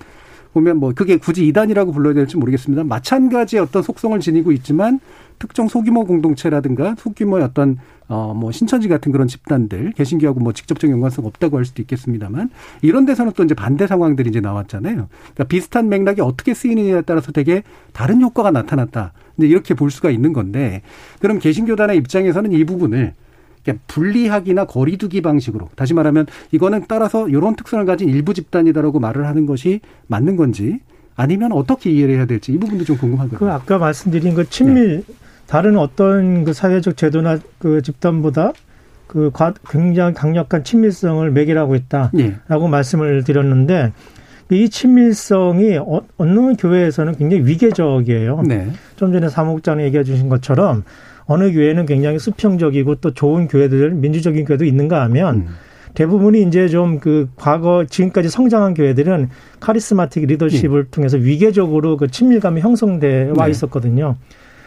보면 뭐 그게 굳이 이단이라고 불러야 될지 모르겠습니다. 마찬가지의 어떤 속성을 지니고 있지만 특정 소규모 공동체라든가 소규모의 어떤 어뭐 신천지 같은 그런 집단들 개신교하고 뭐 직접적 연관성 없다고 할 수도 있겠습니다만 이런 데서는 또 이제 반대 상황들이 이제 나왔잖아요. 그러니까 비슷한 맥락이 어떻게 쓰이느냐에 따라서 되게 다른 효과가 나타났다. 이제 이렇게 볼 수가 있는 건데 그럼 개신교단의 입장에서는 이 부분을 분리하기나 거리두기 방식으로 다시 말하면 이거는 따라서 이런 특성을 가진 일부 집단이다라고 말을 하는 것이 맞는 건지 아니면 어떻게 이해를 해야 될지 이 부분도 좀 궁금하거든요. 그 아까 말씀드린 그 친밀 네. 다른 어떤 그 사회적 제도나 그 집단보다 그 굉장히 강력한 친밀성을 매개하고 있다라고 예. 말씀을 드렸는데 이 친밀성이 어, 어느 교회에서는 굉장히 위계적이에요. 네. 좀 전에 사무국장이 얘기해 주신 것처럼 어느 교회는 굉장히 수평적이고 또 좋은 교회들, 민주적인 교회도 있는가 하면 음. 대부분이 이제 좀 그 과거 지금까지 성장한 교회들은 카리스마틱 리더십을 음. 통해서 위계적으로 그 친밀감이 형성돼 와 네. 있었거든요.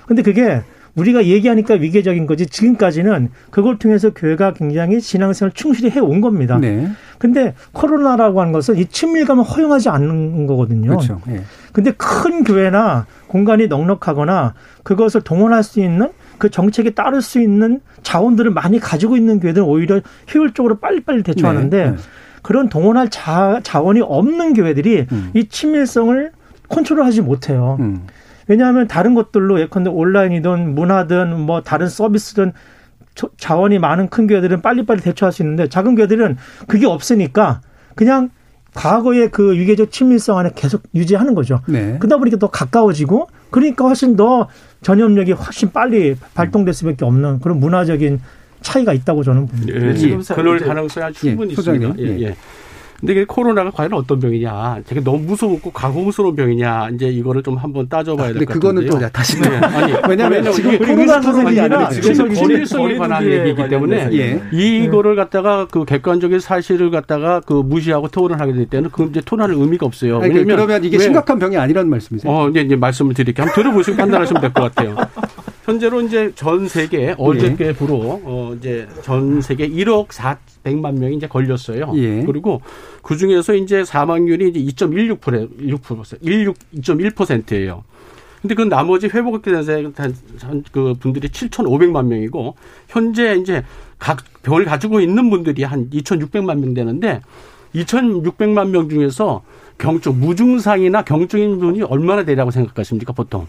근데 그게 우리가 얘기하니까 위계적인 거지 지금까지는 그걸 통해서 교회가 굉장히 신앙생활 충실히 해온 겁니다. 네. 근데 코로나라고 하는 것은 이 친밀감을 허용하지 않는 거거든요. 그렇죠. 네. 근데 큰 교회나 공간이 넉넉하거나 그것을 동원할 수 있는 그 정책에 따를 수 있는 자원들을 많이 가지고 있는 교회들은 오히려 효율적으로 빨리빨리 대처하는데 네. 네. 그런 동원할 자, 자원이 없는 교회들이 음. 이 친밀성을 컨트롤하지 못해요. 음. 왜냐하면 다른 것들로 예컨대 온라인이든 문화든 뭐 다른 서비스든 자원이 많은 큰 교회들은 빨리빨리 대처할 수 있는데 작은 교회들은 그게 없으니까 그냥 과거의 그 유계적 친밀성 안에 계속 유지하는 거죠. 네. 그러다 보니까 더 가까워지고 그러니까 훨씬 더 전염력이 훨씬 빨리 발동될 수밖에 없는 그런 문화적인 차이가 있다고 저는 봅니다. 예, 지금 그럴 가능성이 충분히 예, 있습니다. 예, 예. 근데 이게 코로나가 과연 어떤 병이냐, 되게 너무 무서웠고 가공스러운 병이냐, 이제 이거를 좀 한번 따져봐야 아, 될것 같은데요. 그거는 또 다시 네. 아니 왜냐하면 지금 코로나 선생이 아니라 지금 거리성에 관한 얘기이기 때문에 예. 이거를 갖다가 그 객관적인 사실을 갖다가 그 무시하고 토론을 하게 될 때는 그 이제 토론할 의미가 없어요. 아니, 왜냐면 그러면 이게 왜? 심각한 병이 아니라는 말씀이세요? 어, 이제, 이제 말씀을 드릴게요. 한번 들어보시고 판단하시면 될 것 같아요. 현재로 이제 전 세계 어저께부로 어 이제 전 세계 1억 400만 명이 이제 걸렸어요. 예. 그리고 그 중에서 이제 사망률이 이제 2.16% 16 2.1%예요. 근데 그 나머지 회복된 그 분들이 7,500만 명이고 현재 이제 각 병을 가지고 있는 분들이 한 2,600만 명 되는데 2,600만 명 중에서 경증 무증상이나 경증인 분이 얼마나 되라고 생각하십니까 보통?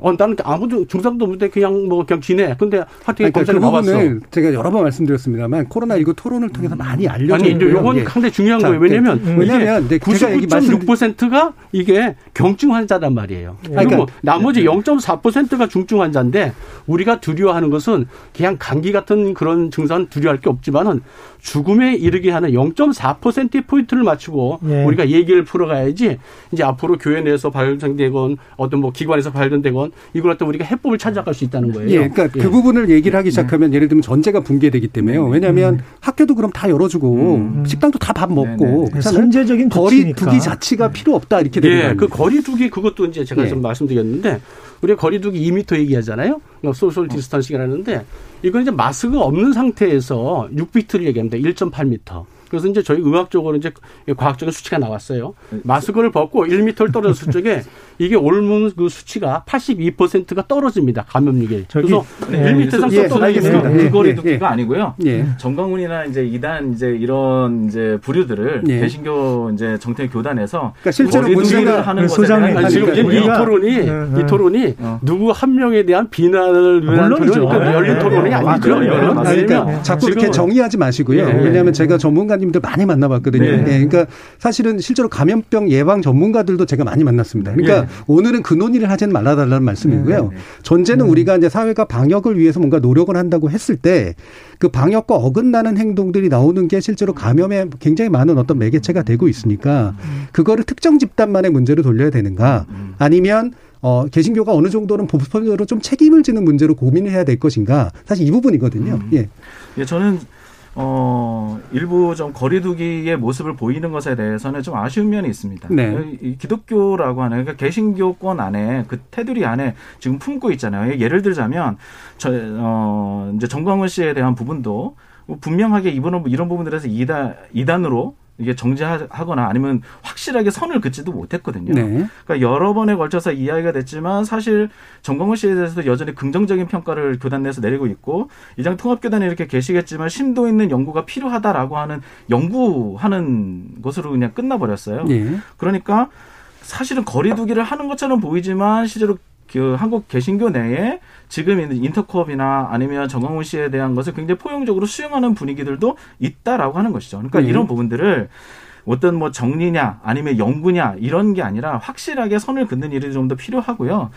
어, 나는 아무도 증상도 없는데 그냥 뭐 그냥 지내. 근데 하여튼 그러니까 검사를 그 부분을 제가 여러 번 말씀드렸습니다만 코로나 19 토론을 통해서 많이 알려져 아니, 이제 요건 상당히 중요한 자, 거예요. 왜냐면 음, 왜냐면 99.6%가 이게 경증 환자단 말이에요. 그리고 그러니까, 나머지 0.4%가 중증 환자인데 우리가 두려워하는 것은 그냥 감기 같은 그런 증상 두려워할 게 없지만은 죽음에 이르게 하는 0.4%의 포인트를 맞추고 예. 우리가 얘기를 풀어가야지 이제 앞으로 교회 내에서 발생되건 어떤 뭐 기관에서 발견되건 이걸 갖다 우리가 해법을 찾아갈 수 있다는 거예요. 예, 그러니까 예. 그 부분을 얘기를 하기 시작하면 네. 예를 들면 전제가 붕괴되기 때문에요. 음. 왜냐하면 음. 학교도 그럼 다 열어주고 음. 식당도 다 밥 먹고 선제적인 거리 두기 자체가 필요 없다 이렇게 되는 거예요. 예, 그 거리 두기 그것도 이제 제가 예. 좀 말씀드렸는데 우리가 거리두기 2미터 얘기하잖아요. social distancing이라는데 이건 이제 마스크가 없는 상태에서 6피트를 얘기합니다. 1.8미터. 그래서 이제 저희 의학적으로 이제 과학적인 수치가 나왔어요. 마스크를 벗고 1미터를 떨어졌을 적에 이게 옮은 그 수치가 82%가 떨어집니다. 감염률이. 그래서 네. 1미터 이상 예, 떨어지면 그 거리 두기가 아니고요. 예. 정광훈이나 이제 이단 이제 이런 이제 부류들을 예. 개신교 이제 정태 교단에서 그러니까 실제로 문제가 하는 것에 대한 지금 이 토론이 이 토론이 어. 누구 한 명에 대한 비난을 위한 물론이죠. 열린 토론이 아니죠. 이거는. 그러니까 자꾸 이렇게 정의하지 마시고요. 왜냐하면 제가 전문가님 들 많이 만나봤거든요. 예. 그러니까 사실은 실제로 감염병 예방 전문가들도 제가 많이 만났습니다. 그러니까 예. 오늘은 그 논의를 하지는 말아달라는 말씀이고요. 네, 네, 네. 전제는 음. 우리가 이제 사회가 방역을 위해서 뭔가 노력을 한다고 했을 때 그 방역과 어긋나는 행동들이 나오는 게 실제로 감염에 굉장히 많은 어떤 매개체가 되고 있으니까 음. 그거를 특정 집단만의 문제로 돌려야 되는가 음. 아니면 어, 개신교가 어느 정도는 보편적으로 좀 책임을 지는 문제로 고민을 해야 될 것인가 사실 이 부분이거든요. 예. 예, 저는 어, 일부 좀 거리두기의 모습을 보이는 것에 대해서는 좀 아쉬운 면이 있습니다. 네. 이 기독교라고 하는 그러니까 개신교권 안에 그 테두리 안에 지금 품고 있잖아요. 예를 들자면 저 어, 이제 정광훈 씨에 대한 부분도 분명하게 이분은 이런 부분들에서 이단 이단으로 이게 정지하거나 아니면 확실하게 선을 긋지도 못했거든요. 네. 그러니까 여러 번에 걸쳐서 이야기가 됐지만 사실 정광훈 씨에 대해서도 여전히 긍정적인 평가를 교단 내에서 내리고 있고 이장 통합교단에 이렇게 계시겠지만 심도 있는 연구가 필요하다라고 하는 연구하는 것으로 그냥 끝나버렸어요. 네. 그러니까 사실은 거리두기를 하는 것처럼 보이지만 실제로 그 한국 개신교 내에 지금 있는 인터컵이나 아니면 정광훈 씨에 대한 것을 굉장히 포용적으로 수용하는 분위기들도 있다라고 하는 것이죠. 그러니까 네. 이런 부분들을 어떤 뭐 정리냐 아니면 연구냐 이런 게 아니라 확실하게 선을 긋는 일이 좀 더 필요하고요.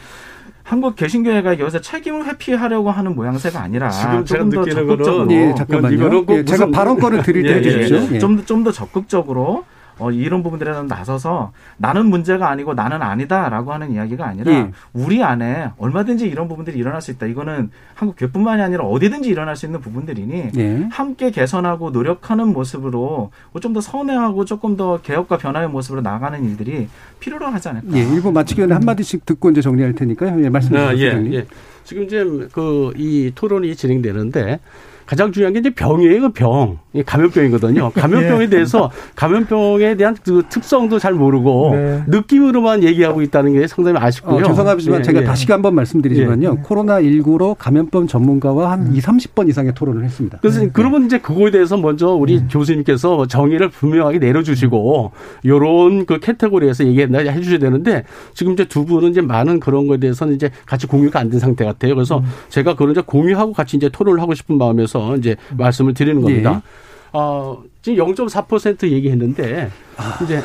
한국 개신교회가 여기서 책임을 회피하려고 하는 모양새가 아니라 지금 조금 더 적극적으로 예, 잠깐만요. 예, 제가 발언권을 드릴 때 예. 예, 좀좀 더 적극적으로 어, 이런 부분들에 나서서 나는 문제가 아니고 나는 아니다라고 하는 이야기가 아니라 예. 우리 안에 얼마든지 이런 부분들이 일어날 수 있다. 이거는 한국 교뿐만이 아니라 어디든지 일어날 수 있는 부분들이니 예. 함께 개선하고 노력하는 모습으로 좀 더 선회하고 조금 더 개혁과 변화의 모습으로 나가는 일들이 필요로 하지 않을까. 예, 일부 마치기 전에 한 마디씩 듣고 이제 정리할 테니까요. 예, 말씀 아, 주세요. 예, 예. 지금 이제 그 이 토론이 진행되는데 가장 중요한 게 이제 병이에요, 그 병. 감염병이거든요. 감염병에 네. 대해서 감염병에 대한 그 특성도 잘 모르고 네. 느낌으로만 얘기하고 있다는 게 상당히 아쉽고요. 어, 죄송하지만 네. 제가 예. 다시 한번 말씀드리지만요. 예. 코로나19로 감염병 전문가와 한 음. 2, 30번 이상의 토론을 했습니다. 그래서 네. 그러면 이제 그거에 대해서 먼저 우리 음. 교수님께서 정의를 분명하게 내려주시고 요런 그 캐테고리에서 얘기했나 해주셔야 되는데 지금 이제 두 분은 이제 많은 그런 거에 대해서는 이제 같이 공유가 안 된 상태 같아요. 그래서 음. 제가 그런 이제 공유하고 같이 이제 토론을 하고 싶은 마음에서 이제 말씀을 드리는 겁니다. 예. 어, 지금 0.4% 얘기했는데 아. 이제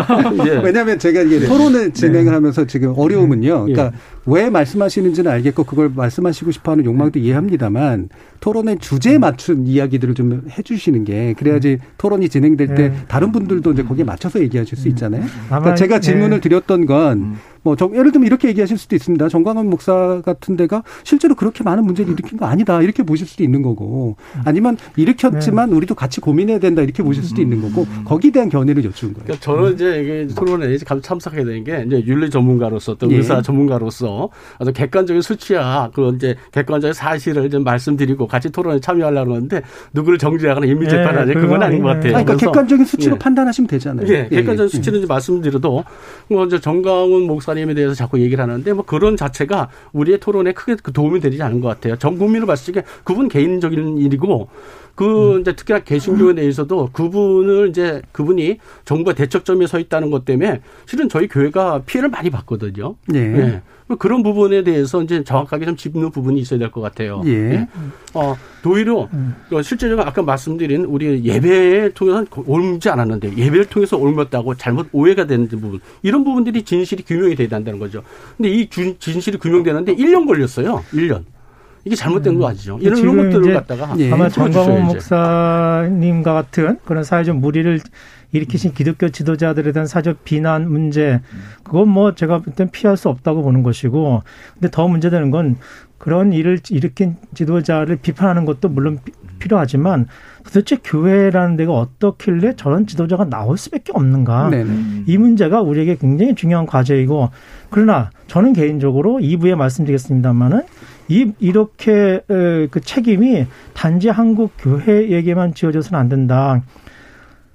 왜냐하면 제가 이게 토론을 네. 진행을 하면서 지금 어려움은요. 예. 그러니까 예. 왜 말씀하시는지는 알겠고 그걸 말씀하시고 싶어하는 욕망도 이해합니다만 토론의 주제에 맞춘 이야기들을 좀 해주시는 게 그래야지 토론이 진행될 때 네. 다른 분들도 이제 거기에 맞춰서 얘기하실 수 있잖아요. 그러니까 제가 질문을 네. 드렸던 건 음. 뭐 예를 들면 이렇게 얘기하실 수도 있습니다. 정광훈 목사 같은 데가 실제로 그렇게 많은 문제를 일으킨 거 아니다 이렇게 보실 수도 있는 거고 아니면 일으켰지만 네. 우리도 같이 고민해야 된다 이렇게 보실 수도 있는 거고 거기에 대한 견해를 여쭈는 거예요. 그러니까 저는 이제 이게 토론에 참석하게 된 게 이제 윤리 전문가로서 또 예. 의사 전문가로서 어떤 객관적인 수치야 그 이제 객관적인 사실을 좀 말씀드리고 같이 토론에 참여하려고 하는데 누구를 정지하거나 임미재판하지 예, 그건 아닌 것 같아요. 그러니까 객관적인 수치로 예. 판단하시면 되잖아요. 예, 예 객관적인 예. 수치는 말씀드려도 뭐 이제 정강훈 목사님에 대해서 자꾸 얘기를 하는데 뭐 그런 자체가 우리의 토론에 크게 그 도움이 되지 않은 것 같아요. 전 국민을 봤을 때 그분 개인적인 일이고 그 음. 이제 특히나 개신교에 대해서도 그분을 이제 그분이 정부의 대척점에 서 있다는 것 때문에 실은 저희 교회가 피해를 많이 봤거든요. 네. 네. 그런 부분에 대해서 이제 정확하게 좀 짚는 부분이 있어야 될 것 같아요. 예. 네? 어, 도의로 음. 실제적으로 아까 말씀드린 우리 예배에 통해서 옮지 않았는데 예배를 통해서 옮겼다고 잘못 오해가 되는 부분 이런 부분들이 진실이 규명이 돼야 한다는 거죠. 근데 이 진실이 규명되는데 1년 걸렸어요. 1년. 이게 잘못된 음. 거 아니죠. 이런, 것들을 갖다가 예. 아마 정광훈 목사님과 같은 그런 사회적 무리를 일으키신 기독교 지도자들에 대한 사적 비난 문제 그건 뭐 제가 볼땐 피할 수 없다고 보는 것이고 근데 더 문제되는 건 그런 일을 일으킨 지도자를 비판하는 것도 물론 필요하지만 도대체 교회라는 데가 어떻길래 저런 지도자가 나올 수밖에 없는가 네네. 이 문제가 우리에게 굉장히 중요한 과제이고 그러나 저는 개인적으로 2부에 말씀드리겠습니다만은 이 이렇게 그 책임이 단지 한국 교회에게만 지어져서는 안 된다.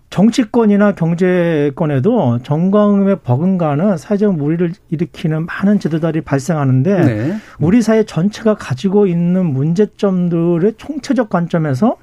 정치권이나 경제권에도 정광음의 버금가는 사회적 무리를 일으키는 많은 제도들이 발생하는데 네. 우리 사회 전체가 가지고 있는 문제점들의 총체적 관점에서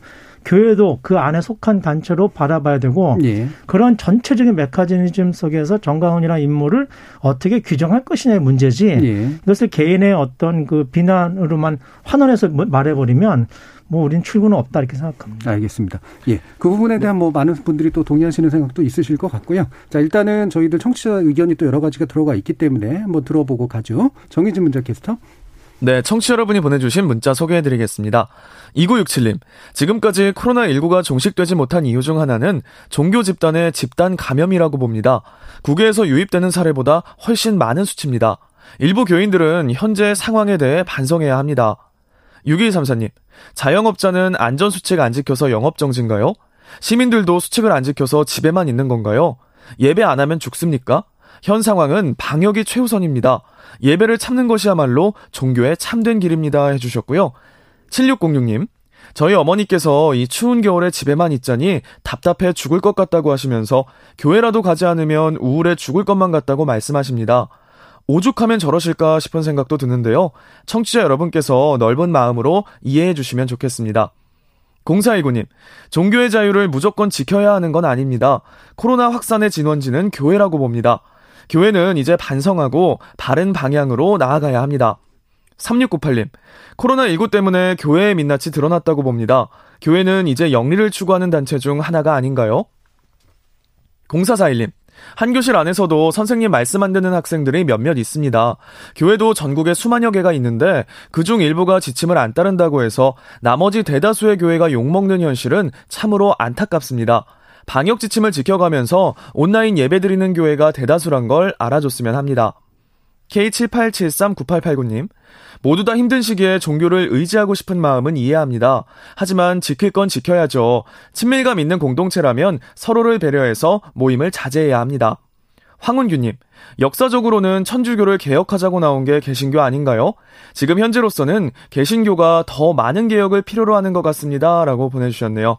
교회도 그 안에 속한 단체로 바라봐야 되고 예. 그런 전체적인 메커니즘 속에서 정광훈이라는 인물을 어떻게 규정할 것이냐의 문제지 예. 이것을 개인의 어떤 그 비난으로만 환원해서 말해버리면 뭐 우리는 출구는 없다 이렇게 생각합니다. 알겠습니다. 예. 그 부분에 대한 뭐 많은 분들이 또 동의하시는 생각도 있으실 것 같고요. 자, 일단은 저희들 청취자 의견이 또 여러 가지가 들어가 있기 때문에 한번 들어보고 가죠. 정희진 문자 캐스터. 네, 청취자 여러분이 보내주신 문자 소개해드리겠습니다. 2967님, 지금까지 코로나19가 종식되지 못한 이유 중 하나는 종교 집단의 집단 감염이라고 봅니다. 국외에서 유입되는 사례보다 훨씬 많은 수치입니다. 일부 교인들은 현재 상황에 대해 반성해야 합니다. 6134님, 자영업자는 안전수칙 안 지켜서 영업정지인가요? 시민들도 수칙을 안 지켜서 집에만 있는 건가요? 예배 안 하면 죽습니까? 현 상황은 방역이 최우선입니다. 예배를 참는 것이야말로 종교의 참된 길입니다. 해주셨고요. 7606님, 저희 어머니께서 이 추운 겨울에 집에만 있자니 답답해 죽을 것 같다고 하시면서 교회라도 가지 않으면 우울해 죽을 것만 같다고 말씀하십니다. 오죽하면 저러실까 싶은 생각도 드는데요. 청취자 여러분께서 넓은 마음으로 이해해 주시면 좋겠습니다. 0419님, 종교의 자유를 무조건 지켜야 하는 건 아닙니다. 코로나 확산의 진원지는 교회라고 봅니다. 교회는 이제 반성하고 바른 방향으로 나아가야 합니다. 3698님, 코로나19 때문에 교회의 민낯이 드러났다고 봅니다. 교회는 이제 영리를 추구하는 단체 중 하나가 아닌가요? 0441님, 한 교실 안에서도 선생님 말씀 안 듣는 학생들이 몇몇 있습니다. 교회도 전국에 수만여 개가 있는데 그중 일부가 지침을 안 따른다고 해서 나머지 대다수의 교회가 욕먹는 현실은 참으로 안타깝습니다. 방역 지침을 지켜가면서 온라인 예배 드리는 교회가 대다수란 걸 알아줬으면 합니다. K78739889님, 모두 다 힘든 시기에 종교를 의지하고 싶은 마음은 이해합니다. 하지만 지킬 건 지켜야죠. 친밀감 있는 공동체라면 서로를 배려해서 모임을 자제해야 합니다. 황은규님, 역사적으로는 천주교를 개혁하자고 나온 게 개신교 아닌가요? 지금 현재로서는 개신교가 더 많은 개혁을 필요로 하는 것 같습니다. 라고 보내주셨네요.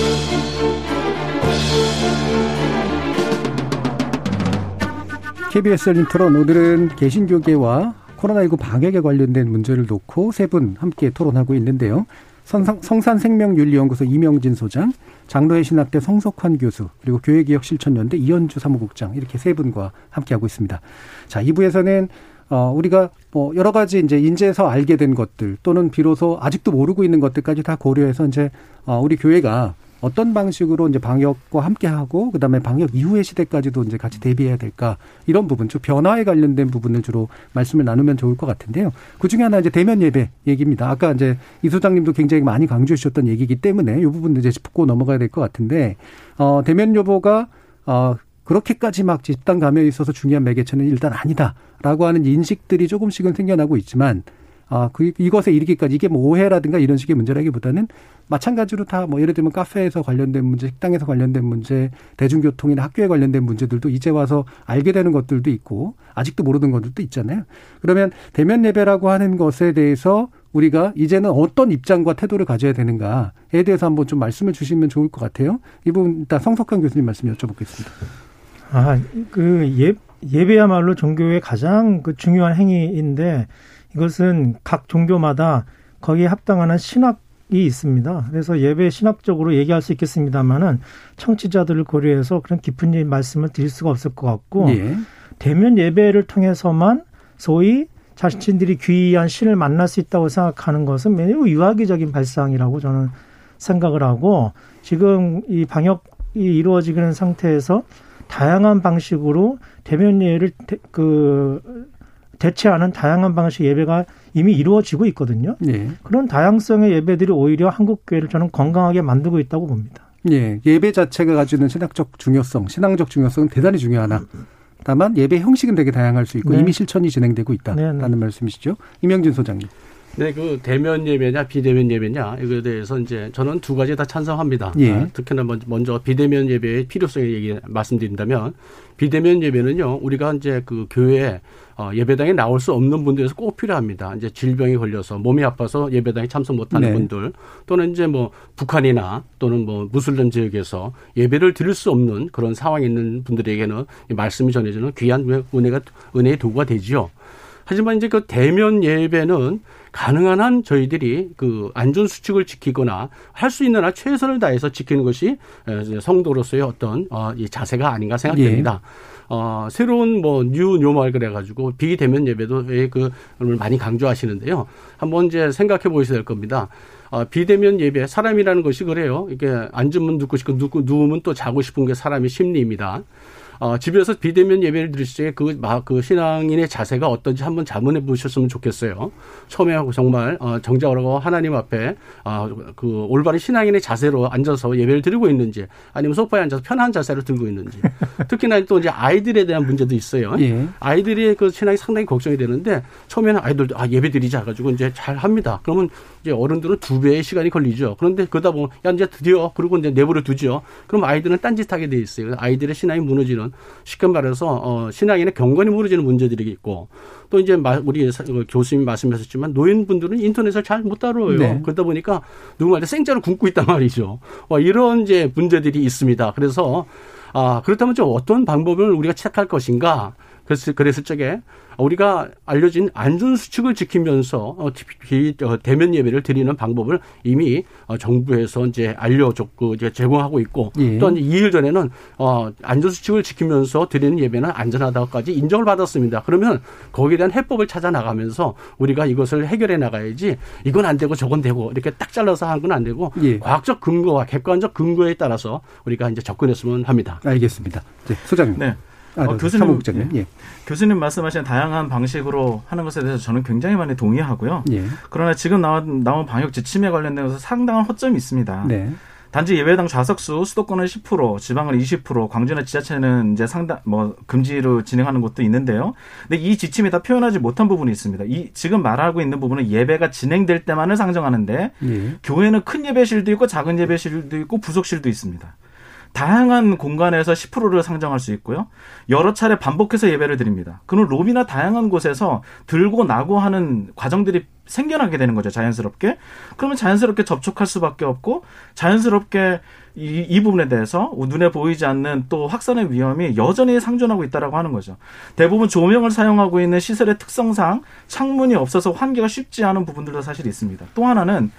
KBS 열린 토론 오늘은 개신교계와 코로나19 방역에 관련된 문제를 놓고 세 분 함께 토론하고 있는데요. 성산생명윤리연구소 이명진 소장, 장로회 신학대 성석환 교수, 그리고 교회기억실천연대 이현주 사무국장 이렇게 세 분과 함께하고 있습니다. 자, 2부에서는 어, 우리가 뭐 여러 가지 이제 인재에서 알게 된 것들 또는 비로소 아직도 모르고 있는 것들까지 다 고려해서 이제 어, 우리 교회가 어떤 방식으로 이제 방역과 함께 하고 그다음에 방역 이후의 시대까지도 이제 같이 대비해야 될까 이런 부분, 즉 변화에 관련된 부분을 주로 말씀을 나누면 좋을 것 같은데요. 그 중에 하나 이제 대면 예배 얘기입니다. 아까 이제 이 소장님도 굉장히 많이 강조해 주셨던 얘기이기 때문에 이 부분 이제 짚고 넘어가야 될 것 같은데 어 대면 여보가 어 그렇게까지 막 집단 감염에 있어서 중요한 매개체는 일단 아니다라고 하는 인식들이 조금씩은 생겨나고 있지만 아, 그, 이것에 이르기까지 이게 뭐 오해라든가 이런 식의 문제라기보다는 마찬가지로 다 뭐 예를 들면 카페에서 관련된 문제, 식당에서 관련된 문제, 대중교통이나 학교에 관련된 문제들도 이제 와서 알게 되는 것들도 있고 아직도 모르는 것들도 있잖아요. 그러면 대면 예배라고 하는 것에 대해서 우리가 이제는 어떤 입장과 태도를 가져야 되는가에 대해서 한번 좀 말씀을 주시면 좋을 것 같아요. 이 부분 일단 성석환 교수님 말씀 여쭤보겠습니다. 아, 그 예, 예배야말로 종교의 가장 그 중요한 행위인데 이것은 각 종교마다 거기에 합당하는 신학 이 있습니다. 그래서 예배 신학적으로 얘기할 수 있겠습니다만은 청취자들을 고려해서 그런 깊은 말씀을 드릴 수가 없을 것 같고 예. 대면 예배를 통해서만 소위 자신들이 귀한 신을 만날 수 있다고 생각하는 것은 매우 유아기적인 발상이라고 저는 생각을 하고 지금 이 방역이 이루어지는 상태에서 다양한 방식으로 대면 예를 그 대체하는 다양한 방식 예배가 이미 이루어지고 있거든요. 예. 그런 다양성의 예배들이 오히려 한국 교회를 저는 건강하게 만들고 있다고 봅니다. 예, 예배 자체가 가지는 신학적 중요성, 신앙적 중요성은 대단히 중요하나 다만 예배 형식은 되게 다양할 수 있고 네. 이미 실천이 진행되고 있다라는 네, 네. 말씀이시죠. 이명진 소장님. 네, 그 대면 예배냐 비대면 예배냐 이거에 대해서 이제 저는 두 가지 다 찬성합니다. 예. 아, 특히나 먼저 비대면 예배의 필요성에 얘기 말씀드린다면 비대면 예배는요 우리가 이제 그 교회 어, 예배당에 나올 수 없는 분들에서 꼭 필요합니다. 이제 질병이 걸려서 몸이 아파서 예배당에 참석 못하는 네. 분들 또는 이제 뭐 북한이나 또는 뭐 무슬림 지역에서 예배를 드릴 수 없는 그런 상황이 있는 분들에게는 말씀이 전해지는 귀한 은혜가 은혜의 도구가 되지요. 하지만 이제 그 대면 예배는 가능한 한 저희들이 그 안전 수칙을 지키거나 할 수 있는 한 최선을 다해서 지키는 것이 성도로서의 어떤 어, 이 자세가 아닌가 생각됩니다. 예. 어, 새로운 뭐, new, normal 그래가지고 비대면 예배도 그걸 많이 강조하시는데요. 한번 이제 생각해 보셔야 될 겁니다. 어, 비대면 예배, 사람이라는 것이 그래요. 이게 앉으면 눕고 싶고, 누, 누우면 또 자고 싶은 게 사람의 심리입니다. 어, 집에서 비대면 예배를 드릴 때 그, 그 신앙인의 자세가 어떤지 한번 자문해 보셨으면 좋겠어요. 처음에 정말, 어, 정자하고 하나님 앞에, 어, 그 올바른 신앙인의 자세로 앉아서 예배를 드리고 있는지, 아니면 소파에 앉아서 편한 자세로 들고 있는지. 특히나 또 이제 아이들에 대한 문제도 있어요. 예. 아이들이 그 신앙이 상당히 걱정이 되는데, 처음에는 아이들도, 아, 예배 드리자. 가지고 이제 잘 합니다. 그러면 이제 어른들은 두 배의 시간이 걸리죠. 그런데 그러다 보면, 야, 이제 드디어, 그리고 이제 내버려 두죠. 그럼 아이들은 딴짓하게 돼 있어요. 아이들의 신앙이 무너지는 쉽게 말해서 어, 신앙인의 경건이 무너지는 문제들이 있고 또 이제 우리 그 교수님 말씀하셨지만 노인분들은 인터넷을 잘 못 다뤄요. 네. 그러다 보니까 누구말테 생자를 굶고 있단 말이죠. 어, 이런 이제 문제들이 있습니다. 그래서 아 그렇다면 좀 어떤 방법을 우리가 채택할 것인가? 그랬을, 그랬을 적에 우리가 알려진 안전 수칙을 지키면서 어, 어, 대면 예배를 드리는 방법을 이미 어, 정부에서 이제 알려줬고 이제 제공하고 있고 예. 또 이제 2일 전에는 어 안전 수칙을 지키면서 드리는 예배는 안전하다고까지 인정을 받았습니다. 그러면 거기에 대한 해법을 찾아 나가면서 우리가 이것을 해결해 나가야지 이건 안 되고 저건 되고 이렇게 딱 잘라서 하는 건안 되고 예. 과학적 근거와 객관적 근거에 따라서 우리가 이제 접근했으면 합니다. 알겠습니다. 네, 소장님. 네. 아, 어, 교수님, 예. 예. 교수님 말씀하신 다양한 방식으로 하는 것에 대해서 저는 굉장히 많이 동의하고요. 예. 그러나 지금 나온, 나온 방역 지침에 관련돼서 상당한 허점이 있습니다. 네. 단지 예배당 좌석수 수도권은 10%, 지방은 20%, 광주나 지자체는 이제 상당 뭐 금지로 진행하는 곳도 있는데요. 근데 이 지침이 다 표현하지 못한 부분이 있습니다. 이 지금 말하고 있는 부분은 예배가 진행될 때만을 상정하는데 예. 교회는 큰 예배실도 있고 작은 예배실도 있고 부속실도 있습니다. 다양한 공간에서 10%를 상정할 수 있고요. 여러 차례 반복해서 예배를 드립니다. 그럼 로비나 다양한 곳에서 들고 나고 하는 과정들이 생겨나게 되는 거죠. 자연스럽게. 그러면 자연스럽게 접촉할 수밖에 없고 자연스럽게 이, 이 부분에 대해서 눈에 보이지 않는 또 확산의 위험이 여전히 상존하고 있다라고 하는 거죠. 대부분 조명을 사용하고 있는 시설의 특성상 창문이 없어서 환기가 쉽지 않은 부분들도 사실 있습니다. 또 하나는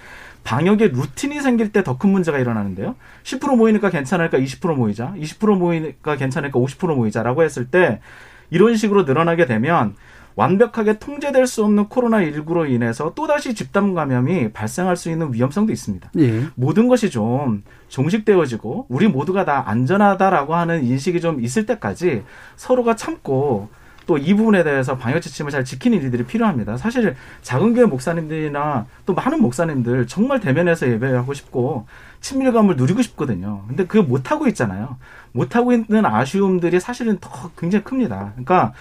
방역에 루틴이 생길 때 더 큰 문제가 일어나는데요. 10% 모이니까 괜찮을까 20% 모이자, 20% 모이니까 괜찮을까 50% 모이자라고 했을 때 이런 식으로 늘어나게 되면 완벽하게 통제될 수 없는 코로나19로 인해서 또다시 집단 감염이 발생할 수 있는 위험성도 있습니다. 예. 모든 것이 좀 종식되어지고 우리 모두가 다 안전하다라고 하는 인식이 좀 있을 때까지 서로가 참고 또 이 부분에 대해서 방역 지침을 잘 지키는 일들이 필요합니다. 사실 작은 교회 목사님들이나 또 많은 목사님들 정말 대면해서 예배하고 싶고 친밀감을 누리고 싶거든요. 근데 그거 못 하고 있잖아요. 못 하고 있는 아쉬움들이 사실은 더 굉장히 큽니다. 그러니까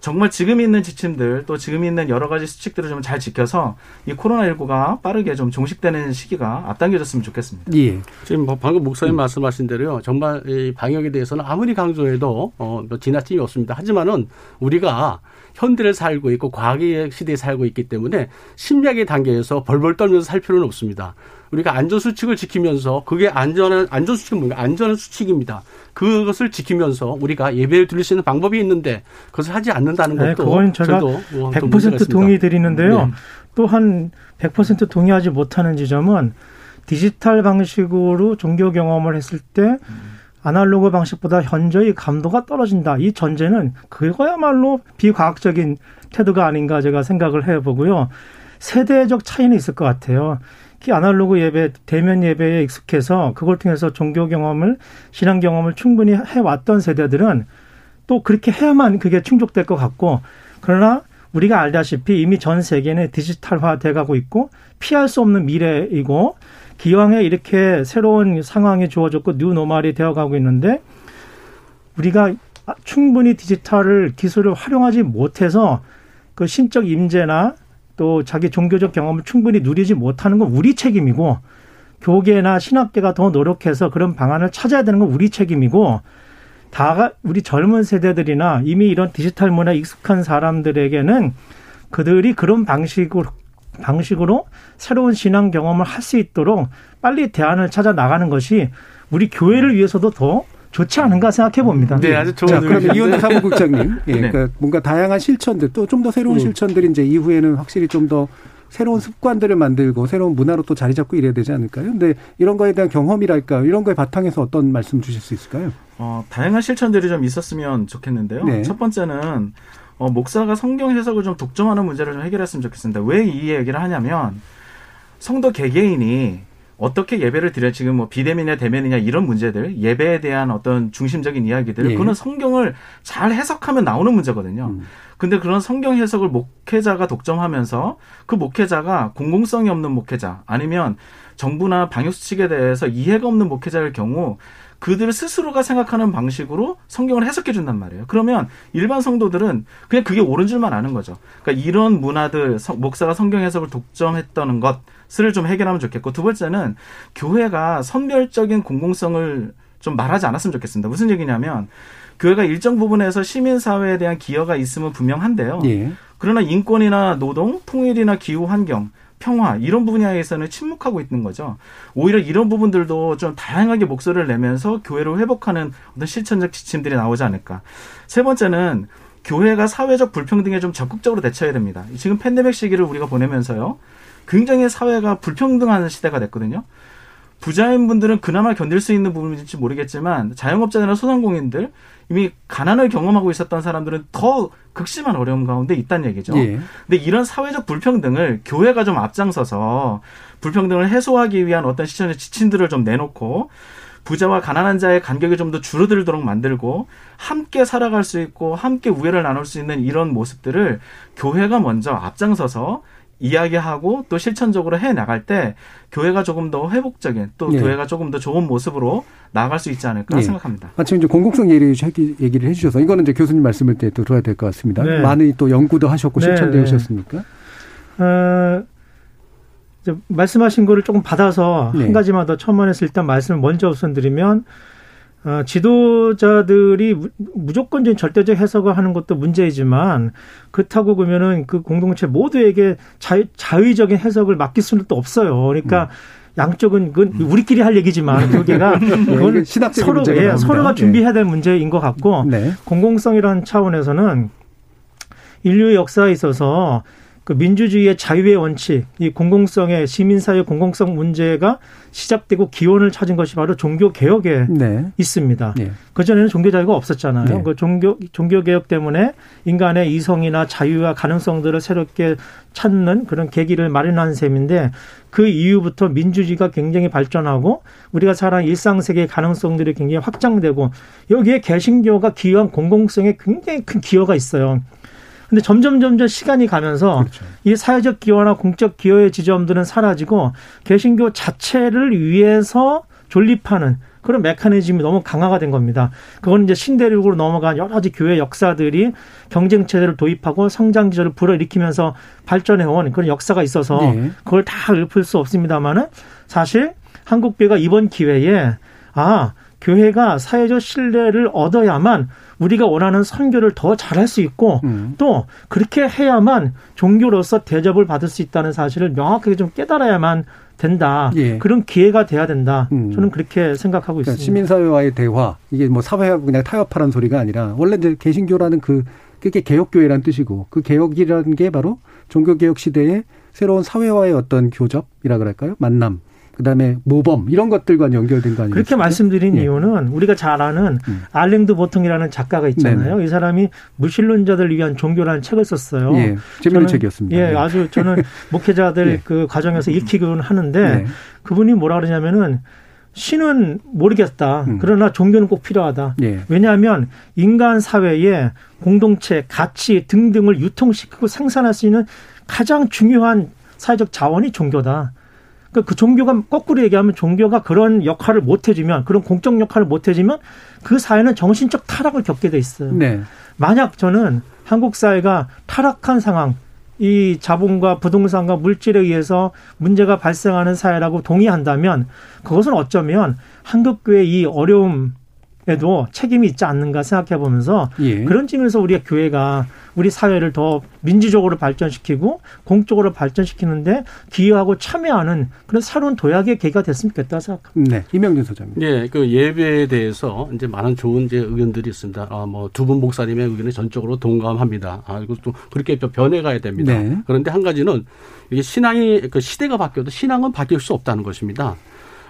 정말 지금 있는 지침들 또 지금 있는 여러 가지 수칙들을 좀 잘 지켜서 이 코로나19가 빠르게 좀 종식되는 시기가 앞당겨졌으면 좋겠습니다. 예. 지금 뭐 방금 목사님 음. 말씀하신 대로요. 정말 이 방역에 대해서는 아무리 강조해도 어, 뭐 지나침이 없습니다. 하지만은 우리가 현대를 살고 있고 과학의 시대에 살고 있기 때문에 심리학의 단계에서 벌벌 떨면서 살 필요는 없습니다. 우리가 안전 수칙을 지키면서 그게 안전한 안전 수칙은 뭔가 안전한 수칙입니다. 그것을 지키면서 우리가 예배를 드릴 수 있는 방법이 있는데 그것을 하지 않는다는 네, 것도 네, 그건 제가 뭐100% 동의 드리는데요. 네. 또한 100% 동의하지 못하는 지점은 디지털 방식으로 종교 경험을 했을 때 음. 아날로그 방식보다 현저히 감도가 떨어진다. 이 전제는 그거야말로 비과학적인 태도가 아닌가 제가 생각을 해보고요. 세대적 차이는 있을 것 같아요. 특히 아날로그 예배, 대면 예배에 익숙해서 그걸 통해서 종교 경험을, 신앙 경험을 충분히 해왔던 세대들은 또 그렇게 해야만 그게 충족될 것 같고, 그러나 우리가 알다시피 이미 전 세계는 디지털화 돼가고 있고 피할 수 없는 미래이고 기왕에 이렇게 새로운 상황이 주어졌고 뉴노멀이 되어가고 있는데 우리가 충분히 디지털을 기술을 활용하지 못해서 그 신적 임재나 또 자기 종교적 경험을 충분히 누리지 못하는 건 우리 책임이고 교계나 신학계가 더 노력해서 그런 방안을 찾아야 되는 건 우리 책임이고 다 우리 젊은 세대들이나 이미 이런 디지털 문화에 익숙한 사람들에게는 그들이 그런 방식으로 방식으로 새로운 신앙 경험을 할 수 있도록 빨리 대안을 찾아 나가는 것이 우리 교회를 위해서도 더 좋지 않은가 생각해 봅니다. 네, 아주 좋은 자, 그러면 이원대 사무국장님, 예, 네. 그러니까 뭔가 다양한 실천들 또 좀 더 새로운 음. 실천들이 이제 이후에는 확실히 좀 더 새로운 습관들을 만들고 새로운 문화로 또 자리 잡고 이래야 되지 않을까요? 근데 이런 거에 대한 경험이랄까 이런 거에 바탕에서 어떤 말씀 주실 수 있을까요? 어, 다양한 실천들이 좀 있었으면 좋겠는데요. 네. 첫 번째는 어, 목사가 성경 해석을 좀 독점하는 문제를 좀 해결했으면 좋겠습니다. 왜 이 얘기를 하냐면 성도 개개인이 어떻게 예배를 드려 지금 뭐 비대면이냐 대면이냐 이런 문제들 예배에 대한 어떤 중심적인 이야기들 예. 그거는 성경을 잘 해석하면 나오는 문제거든요. 음. 근데 그런 성경 해석을 목회자가 독점하면서 그 목회자가 공공성이 없는 목회자 아니면 정부나 방역 수칙에 대해서 이해가 없는 목회자일 경우 그들 스스로가 생각하는 방식으로 성경을 해석해 준단 말이에요. 그러면 일반 성도들은 그냥 그게 옳은 줄만 아는 거죠. 그러니까 이런 문화들 목사가 성경 해석을 독점했다는 것을 좀 해결하면 좋겠고 두 번째는 교회가 선별적인 공공성을 좀 말하지 않았으면 좋겠습니다. 무슨 얘기냐면 교회가 일정 부분에서 시민 사회에 대한 기여가 있으면 분명한데요. 예. 그러나 인권이나 노동, 통일이나 기후 환경 평화 이런 분야에서는 침묵하고 있는 거죠. 오히려 이런 부분들도 좀 다양하게 목소리를 내면서 교회를 회복하는 어떤 실천적 지침들이 나오지 않을까. 세 번째는 교회가 사회적 불평등에 좀 적극적으로 대처해야 됩니다. 지금 팬데믹 시기를 우리가 보내면서요. 굉장히 사회가 불평등한 시대가 됐거든요. 부자인 분들은 그나마 견딜 수 있는 부분인지 모르겠지만 자영업자나 소상공인들 이미 가난을 경험하고 있었던 사람들은 더 극심한 어려움 가운데 있다는 얘기죠. 예. 근데 이런 사회적 불평등을 교회가 좀 앞장서서 불평등을 해소하기 위한 어떤 시선의 지침들을 좀 내놓고 부자와 가난한 자의 간격이 좀 더 줄어들도록 만들고 함께 살아갈 수 있고 함께 우애를 나눌 수 있는 이런 모습들을 교회가 먼저 앞장서서 이야기하고 또 실천적으로 해 나갈 때 교회가 조금 더 회복적인 또 네. 교회가 조금 더 좋은 모습으로 나아갈 수 있지 않을까 네. 생각합니다. 마침 이제 공공성 얘기를 얘기를 해주셔서 이거는 이제 교수님 말씀을 때 또 들어야 될 것 같습니다. 네. 많이 또 연구도 하셨고 네, 실천되셨습니까? 네. 어, 말씀하신 거를 조금 받아서 한 네. 가지만 더 첨언해서 일단 말씀을 먼저 우선 드리면 어, 지도자들이 무조건적인 절대적 해석을 하는 것도 문제이지만 그렇다고 그러면은 그 공동체 모두에게 자유, 자의적인 해석을 맡길 수는 또 없어요. 그러니까 음. 양쪽은 그건 우리끼리 할 얘기지만 교계가 네, 그건 서로 예, 서로가 네. 준비해야 될 문제인 것 같고 네. 공공성이라는 차원에서는 인류의 역사에 있어서 그 민주주의의 자유의 원칙, 이 공공성의 시민사회 공공성 문제가 시작되고 기원을 찾은 것이 바로 종교 개혁에 네. 있습니다. 네. 그 전에는 종교 자유가 없었잖아요. 네. 그 종교 종교 개혁 때문에 인간의 이성이나 자유와 가능성들을 새롭게 찾는 그런 계기를 마련한 셈인데 그 이후부터 민주주의가 굉장히 발전하고 우리가 살아가는 일상 세계의 가능성들이 굉장히 확장되고 여기에 개신교가 기여한 공공성에 굉장히 큰 기여가 있어요. 근데 점점 점점 시간이 가면서 그렇죠. 이 사회적 기여나 공적 기여의 지점들은 사라지고 개신교 자체를 위해서 존립하는 그런 메커니즘이 너무 강화가 된 겁니다. 그건 이제 신대륙으로 넘어간 여러 가지 교회 역사들이 경쟁 체제를 도입하고 성장 기조를 불어일으키면서 발전해온 그런 역사가 있어서 네. 그걸 다 읊을 수 없습니다만은 사실 한국교회가 이번 기회에 아 교회가 사회적 신뢰를 얻어야만 우리가 원하는 선교를 더 잘할 수 있고 음. 또 그렇게 해야만 종교로서 대접을 받을 수 있다는 사실을 명확하게 좀 깨달아야만 된다. 예. 그런 기회가 돼야 된다. 음. 저는 그렇게 생각하고 그러니까 있습니다. 시민사회와의 대화 이게 뭐 사회하고 그냥 타협하라는 소리가 아니라 원래 이제 개신교라는 그 그게 개혁교회란 뜻이고 그 개혁이라는 게 바로 종교개혁 시대의 새로운 사회와의 어떤 교접이라 그럴까요? 만남 그다음에 모범 이런 것들과 연결된 거 아니에요? 그렇게 말씀드린 예. 이유는 우리가 잘 아는 음. 알랭드 보통이라는 작가가 있잖아요. 네네. 이 사람이 무신론자들 위한 종교라는 책을 썼어요. 예. 재밌는 책이었습니다. 예, 네. 아주 저는 목회자들 예. 그 과정에서 읽히곤 하는데 네. 그분이 뭐라 그러냐면은 신은 모르겠다. 음. 그러나 종교는 꼭 필요하다. 예. 왜냐하면 인간 사회에 공동체, 가치 등등을 유통시키고 생산할 수 있는 가장 중요한 사회적 자원이 종교다. 그러니까 그 종교가 거꾸로 얘기하면 종교가 그런 역할을 못 해주면 그런 공적 역할을 못 해주면 그 사회는 정신적 타락을 겪게 돼 있어요. 네. 만약 저는 한국 사회가 타락한 상황, 이 자본과 부동산과 물질에 의해서 문제가 발생하는 사회라고 동의한다면 그것은 어쩌면 한국교회 이 어려움 에도 책임이 있지 않는가 생각해 보면서 예. 그런 점에서 우리가 교회가 우리 사회를 더 민주적으로 발전시키고 공적으로 발전시키는데 기여하고 참여하는 그런 새로운 도약의 계기가 됐으면 좋겠다 생각합니다. 네, 이명준 소장님. 네, 그 예배에 대해서 이제 많은 좋은 이제 의견들이 있습니다. 아, 뭐 두 분 목사님의 의견에 전적으로 동감합니다. 아, 이거 또 그렇게 변해가야 됩니다. 네. 그런데 한 가지는 이게 신앙이 그 시대가 바뀌어도 신앙은 바뀔 수 없다는 것입니다.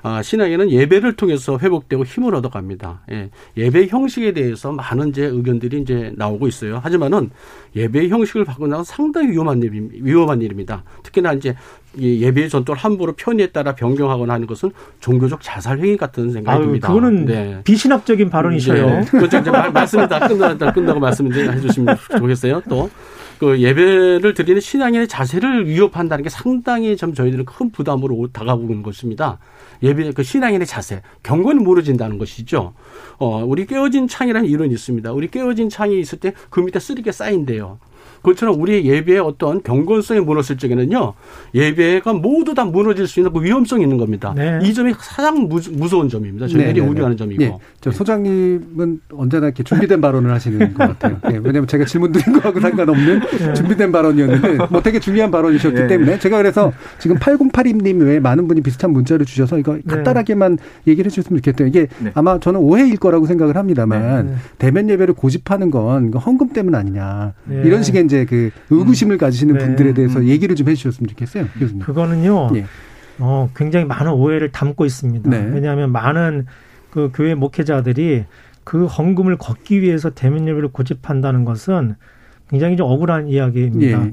아, 신앙에는 예배를 통해서 회복되고 힘을 얻어갑니다. 예, 예배 형식에 대해서 많은 이제 의견들이 이제 나오고 있어요. 하지만은 예배 형식을 바꾸는 상당히 위험한 일, 위험한 일입니다. 특히나 이제 예배 전통을 함부로 편의에 따라 변경하거나 하는 것은 종교적 자살 행위 같은 생각이 듭니다. 그거는 네. 비신학적인 발언이셔요. 네. 그렇죠. 이제 말씀을 다 끝나다 끝나고 말씀을 이제 해주시면 좋겠어요. 또. 그 예배를 드리는 신앙인의 자세를 위협한다는 게 상당히 좀 저희들은 큰 부담으로 다가오는 것입니다. 예배 그 신앙인의 자세, 경건이 무너진다는 것이죠. 어, 우리 깨어진 창이라는 이론이 있습니다. 우리 깨어진 창이 있을 때 그 밑에 쓰리게 쌓인대요. 그것처럼 우리의 예배의 어떤 경건성이 무너질 적에는요, 예배가 모두 다 무너질 수 있는 그 위험성이 있는 겁니다. 네. 이 점이 가장 무, 서운 점입니다. 저희들이 네, 네, 네. 우려하는 점이고. 네. 저 소장님은 언제나 이렇게 준비된 발언을 하시는 것 같아요. 네, 왜냐하면 제가 질문 드린 거하고 상관없는 네. 준비된 발언이었는데, 뭐 되게 중요한 발언이셨기 때문에 제가 그래서 지금 8082님 외에 많은 분이 비슷한 문자를 주셔서 이거 간단하게만 얘기를 해주셨으면 좋겠대요. 이게 아마 저는 오해일 거라고 생각을 합니다만, 대면 예배를 고집하는 건 헌금 때문 아니냐. 이런 식의 이제 그 의구심을 음. 가지시는 네. 분들에 대해서 음. 얘기를 좀 해주셨으면 좋겠어요, 교수님. 그거는요. 예. 어, 굉장히 많은 오해를 담고 있습니다. 네. 왜냐하면 많은 그 교회 목회자들이 그 헌금을 걷기 위해서 대면 예배를 고집한다는 것은 굉장히 좀 억울한 이야기입니다. 예.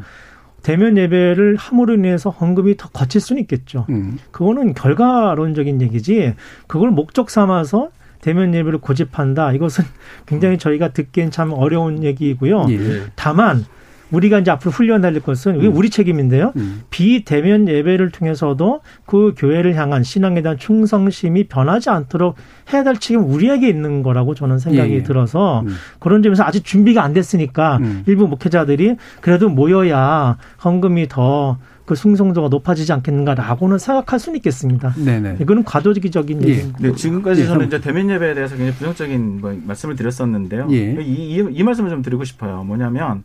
대면 예배를 함으로 인해서 헌금이 더 거칠 수는 있겠죠. 음. 그거는 결과론적인 얘기지. 그걸 목적 삼아서 대면 예배를 고집한다. 이것은 굉장히 저희가 듣기엔 참 어려운 얘기이고요. 예. 다만 우리가 이제 앞으로 훈련할 것은 음. 우리 책임인데요. 음. 비대면 예배를 통해서도 그 교회를 향한 신앙에 대한 충성심이 변하지 않도록 해야 될 책임 우리에게 있는 거라고 저는 생각이 예. 들어서 음. 그런 점에서 아직 준비가 안 됐으니까 음. 일부 목회자들이 그래도 모여야 헌금이 더 그 충성도가 높아지지 않겠는가라고는 생각할 수는 있겠습니다. 네네. 이거는 과도기적인 예. 얘기입니다. 네, 지금까지 예. 저는 이제 대면 예배에 대해서 굉장히 부정적인 뭐 말씀을 드렸었는데요. 예. 이, 이, 이 말씀을 좀 드리고 싶어요. 뭐냐면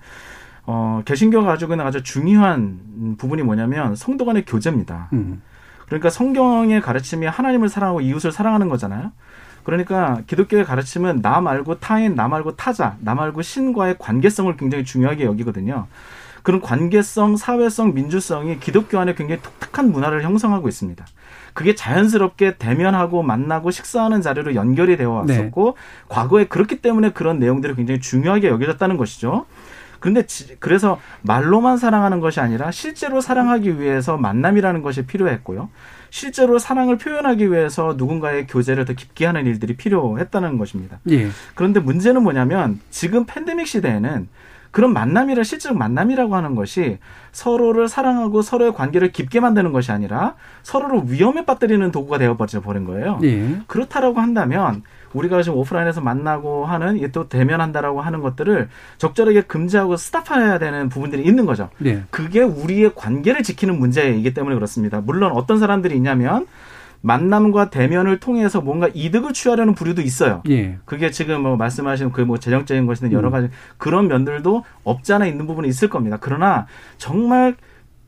어, 개신교가 가지고 있는 아주 중요한 부분이 뭐냐면 성도 간의 교제입니다. 음. 그러니까 성경의 가르침이 하나님을 사랑하고 이웃을 사랑하는 거잖아요. 그러니까 기독교의 가르침은 나 말고 타인, 나 말고 타자, 나 말고 신과의 관계성을 굉장히 중요하게 여기거든요. 그런 관계성, 사회성, 민주성이 기독교 안에 굉장히 독특한 문화를 형성하고 있습니다. 그게 자연스럽게 대면하고 만나고 식사하는 자리로 연결이 되어 왔었고 네. 과거에 그렇기 때문에 그런 내용들이 굉장히 중요하게 여겨졌다는 것이죠. 그런데 그래서 말로만 사랑하는 것이 아니라 실제로 사랑하기 위해서 만남이라는 것이 필요했고요. 실제로 사랑을 표현하기 위해서 누군가의 교제를 더 깊게 하는 일들이 필요했다는 것입니다. 예. 그런데 문제는 뭐냐면 지금 팬데믹 시대에는 그런 만남이라 실제로 만남이라고 하는 것이 서로를 사랑하고 서로의 관계를 깊게 만드는 것이 아니라 서로를 위험에 빠뜨리는 도구가 되어버려 버린 거예요. 예. 그렇다라고 한다면 우리가 지금 오프라인에서 만나고 하는 이게 또 대면한다라고 하는 것들을 적절하게 금지하고 스탑해야 되는 부분들이 있는 거죠. 네. 그게 우리의 관계를 지키는 문제이기 때문에 그렇습니다. 물론 어떤 사람들이 있냐면 만남과 대면을 통해서 뭔가 이득을 취하려는 부류도 있어요. 예. 그게 지금 뭐 말씀하신 그 뭐 재정적인 것이든 여러 음. 가지 음. 그런 면들도 없지 않아 있는 부분이 있을 겁니다. 그러나 정말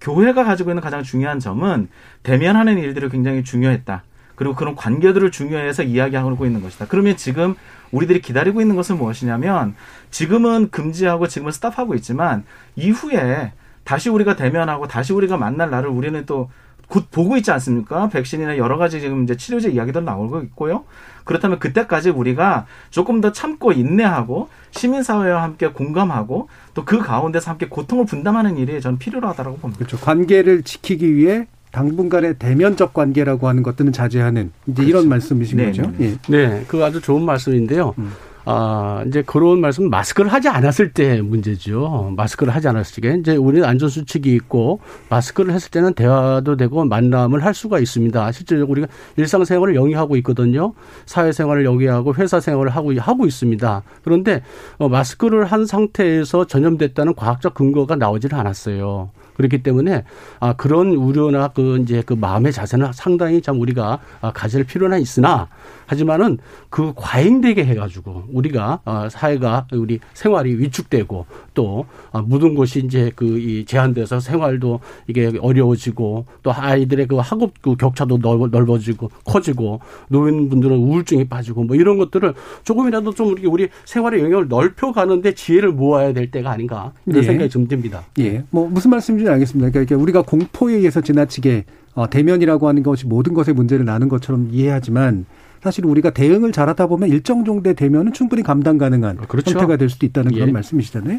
교회가 가지고 있는 가장 중요한 점은 대면하는 일들이 굉장히 중요했다. 그리고 그런 관계들을 중요해서 이야기하고 있는 것이다. 그러면 지금 우리들이 기다리고 있는 것은 무엇이냐면 지금은 금지하고 지금은 스탑하고 있지만 이후에 다시 우리가 대면하고 다시 우리가 만날 날을 우리는 또 곧 보고 있지 않습니까? 백신이나 여러 가지 지금 이제 치료제 이야기도 나오고 있고요. 그렇다면 그때까지 우리가 조금 더 참고 인내하고 시민사회와 함께 공감하고 또 그 가운데서 함께 고통을 분담하는 일이 저는 필요하다고 봅니다. 그렇죠. 관계를 지키기 위해 당분간의 대면적 관계라고 하는 것들은 자제하는 이제 그렇죠. 이런 말씀이신 네, 거죠. 네, 네. 네, 그 아주 좋은 말씀인데요. 음. 아, 이제 그런 말씀 마스크를 하지 않았을 때 문제죠. 마스크를 하지 않았을 때. 이제 우리는 안전수칙이 있고 마스크를 했을 때는 대화도 되고 만남을 할 수가 있습니다. 실제로 우리가 일상생활을 영위하고 있거든요. 사회생활을 영위하고 회사생활을 하고, 하고 있습니다. 그런데 어, 마스크를 한 상태에서 전염됐다는 과학적 근거가 나오지는 않았어요. 그렇기 때문에 아 그런 우려나 그 이제 그 마음의 자세는 상당히 참 우리가 아, 가질 필요는 있으나 하지만은 그 과잉되게 해가지고 우리가 어, 사회가 우리 생활이 위축되고 또 어, 모든 것이 이제 그 이 제한돼서 생활도 이게 어려워지고 또 아이들의 그 학업 그 격차도 넓어지고 커지고 노인분들은 우울증이 빠지고 뭐 이런 것들을 조금이라도 좀 우리 우리 생활의 영역을 넓혀가는데 지혜를 모아야 될 때가 아닌가 이런 예. 생각이 좀 듭니다. 예, 뭐 무슨 말씀인지 알겠습니다. 그러니까 우리가 공포에 의해서 지나치게 어, 대면이라고 하는 것이 모든 것의 문제를 나는 것처럼 이해하지만 사실 우리가 대응을 잘하다 보면 일정 정도의 대면은 충분히 감당 가능한 아, 그렇죠. 형태가 될 수도 있다는 그런 예. 말씀이시잖아요.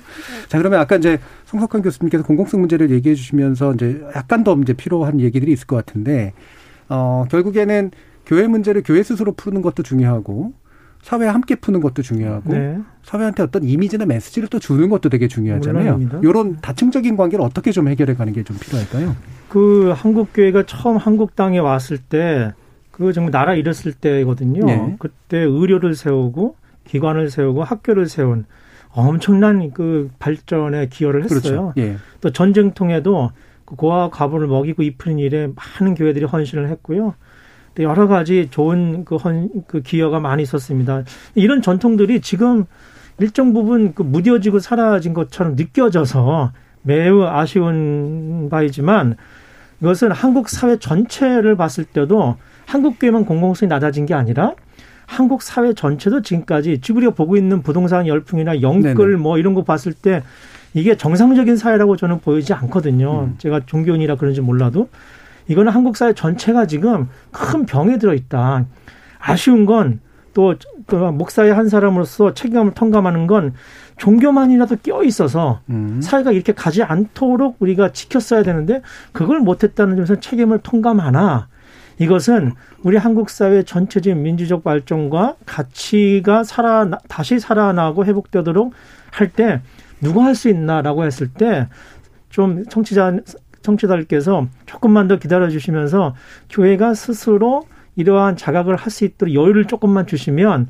자 그러면 아까 이제 성석환 교수님께서 공공성 문제를 얘기해 주시면서 이제 약간 더 이제 필요한 얘기들이 있을 것 같은데 어 결국에는 교회 문제를 교회 스스로 푸는 것도 중요하고 사회와 함께 푸는 것도 중요하고 네. 사회한테 어떤 이미지나 메시지를 또 주는 것도 되게 중요하잖아요. 이런 다층적인 관계를 어떻게 좀 해결해 가는 게 좀 필요할까요? 그 한국 교회가 처음 한국 땅에 왔을 때 그 정말 나라 잃었을 때거든요. 네. 그때 의료를 세우고 기관을 세우고 학교를 세운 엄청난 그 발전에 기여를 했어요. 그렇죠. 예. 또 전쟁 통에도 그 고아 가부를 먹이고 입히는 일에 많은 교회들이 헌신을 했고요. 여러 가지 좋은 그, 헌, 그 기여가 많이 있었습니다. 이런 전통들이 지금 일정 부분 그 무뎌지고 사라진 것처럼 느껴져서 매우 아쉬운 바이지만 이것은 한국 사회 전체를 봤을 때도 한국 교회만 공공성이 낮아진 게 아니라 한국 사회 전체도 지금까지 지금 우리가 보고 있는 부동산 열풍이나 영끌 네네. 뭐 이런 거 봤을 때 이게 정상적인 사회라고 저는 보이지 않거든요. 음. 제가 종교인이라 그런지 몰라도 이거는 한국 사회 전체가 지금 큰 병에 들어 있다. 아쉬운 건또 그 목사의 한 사람으로서 책임감을 통감하는 건 종교만이라도 껴 있어서 음. 사회가 이렇게 가지 않도록 우리가 지켰어야 되는데 그걸 못했다는 점에서 책임을 통감하나 이것은 우리 한국 사회 전체적인 민주적 발전과 가치가 살아 다시 살아나고 회복되도록 할 때 누가 할 수 있나라고 했을 때 좀 청취자 청취자들께서 조금만 더 기다려 주시면서 교회가 스스로 이러한 자각을 할 수 있도록 여유를 조금만 주시면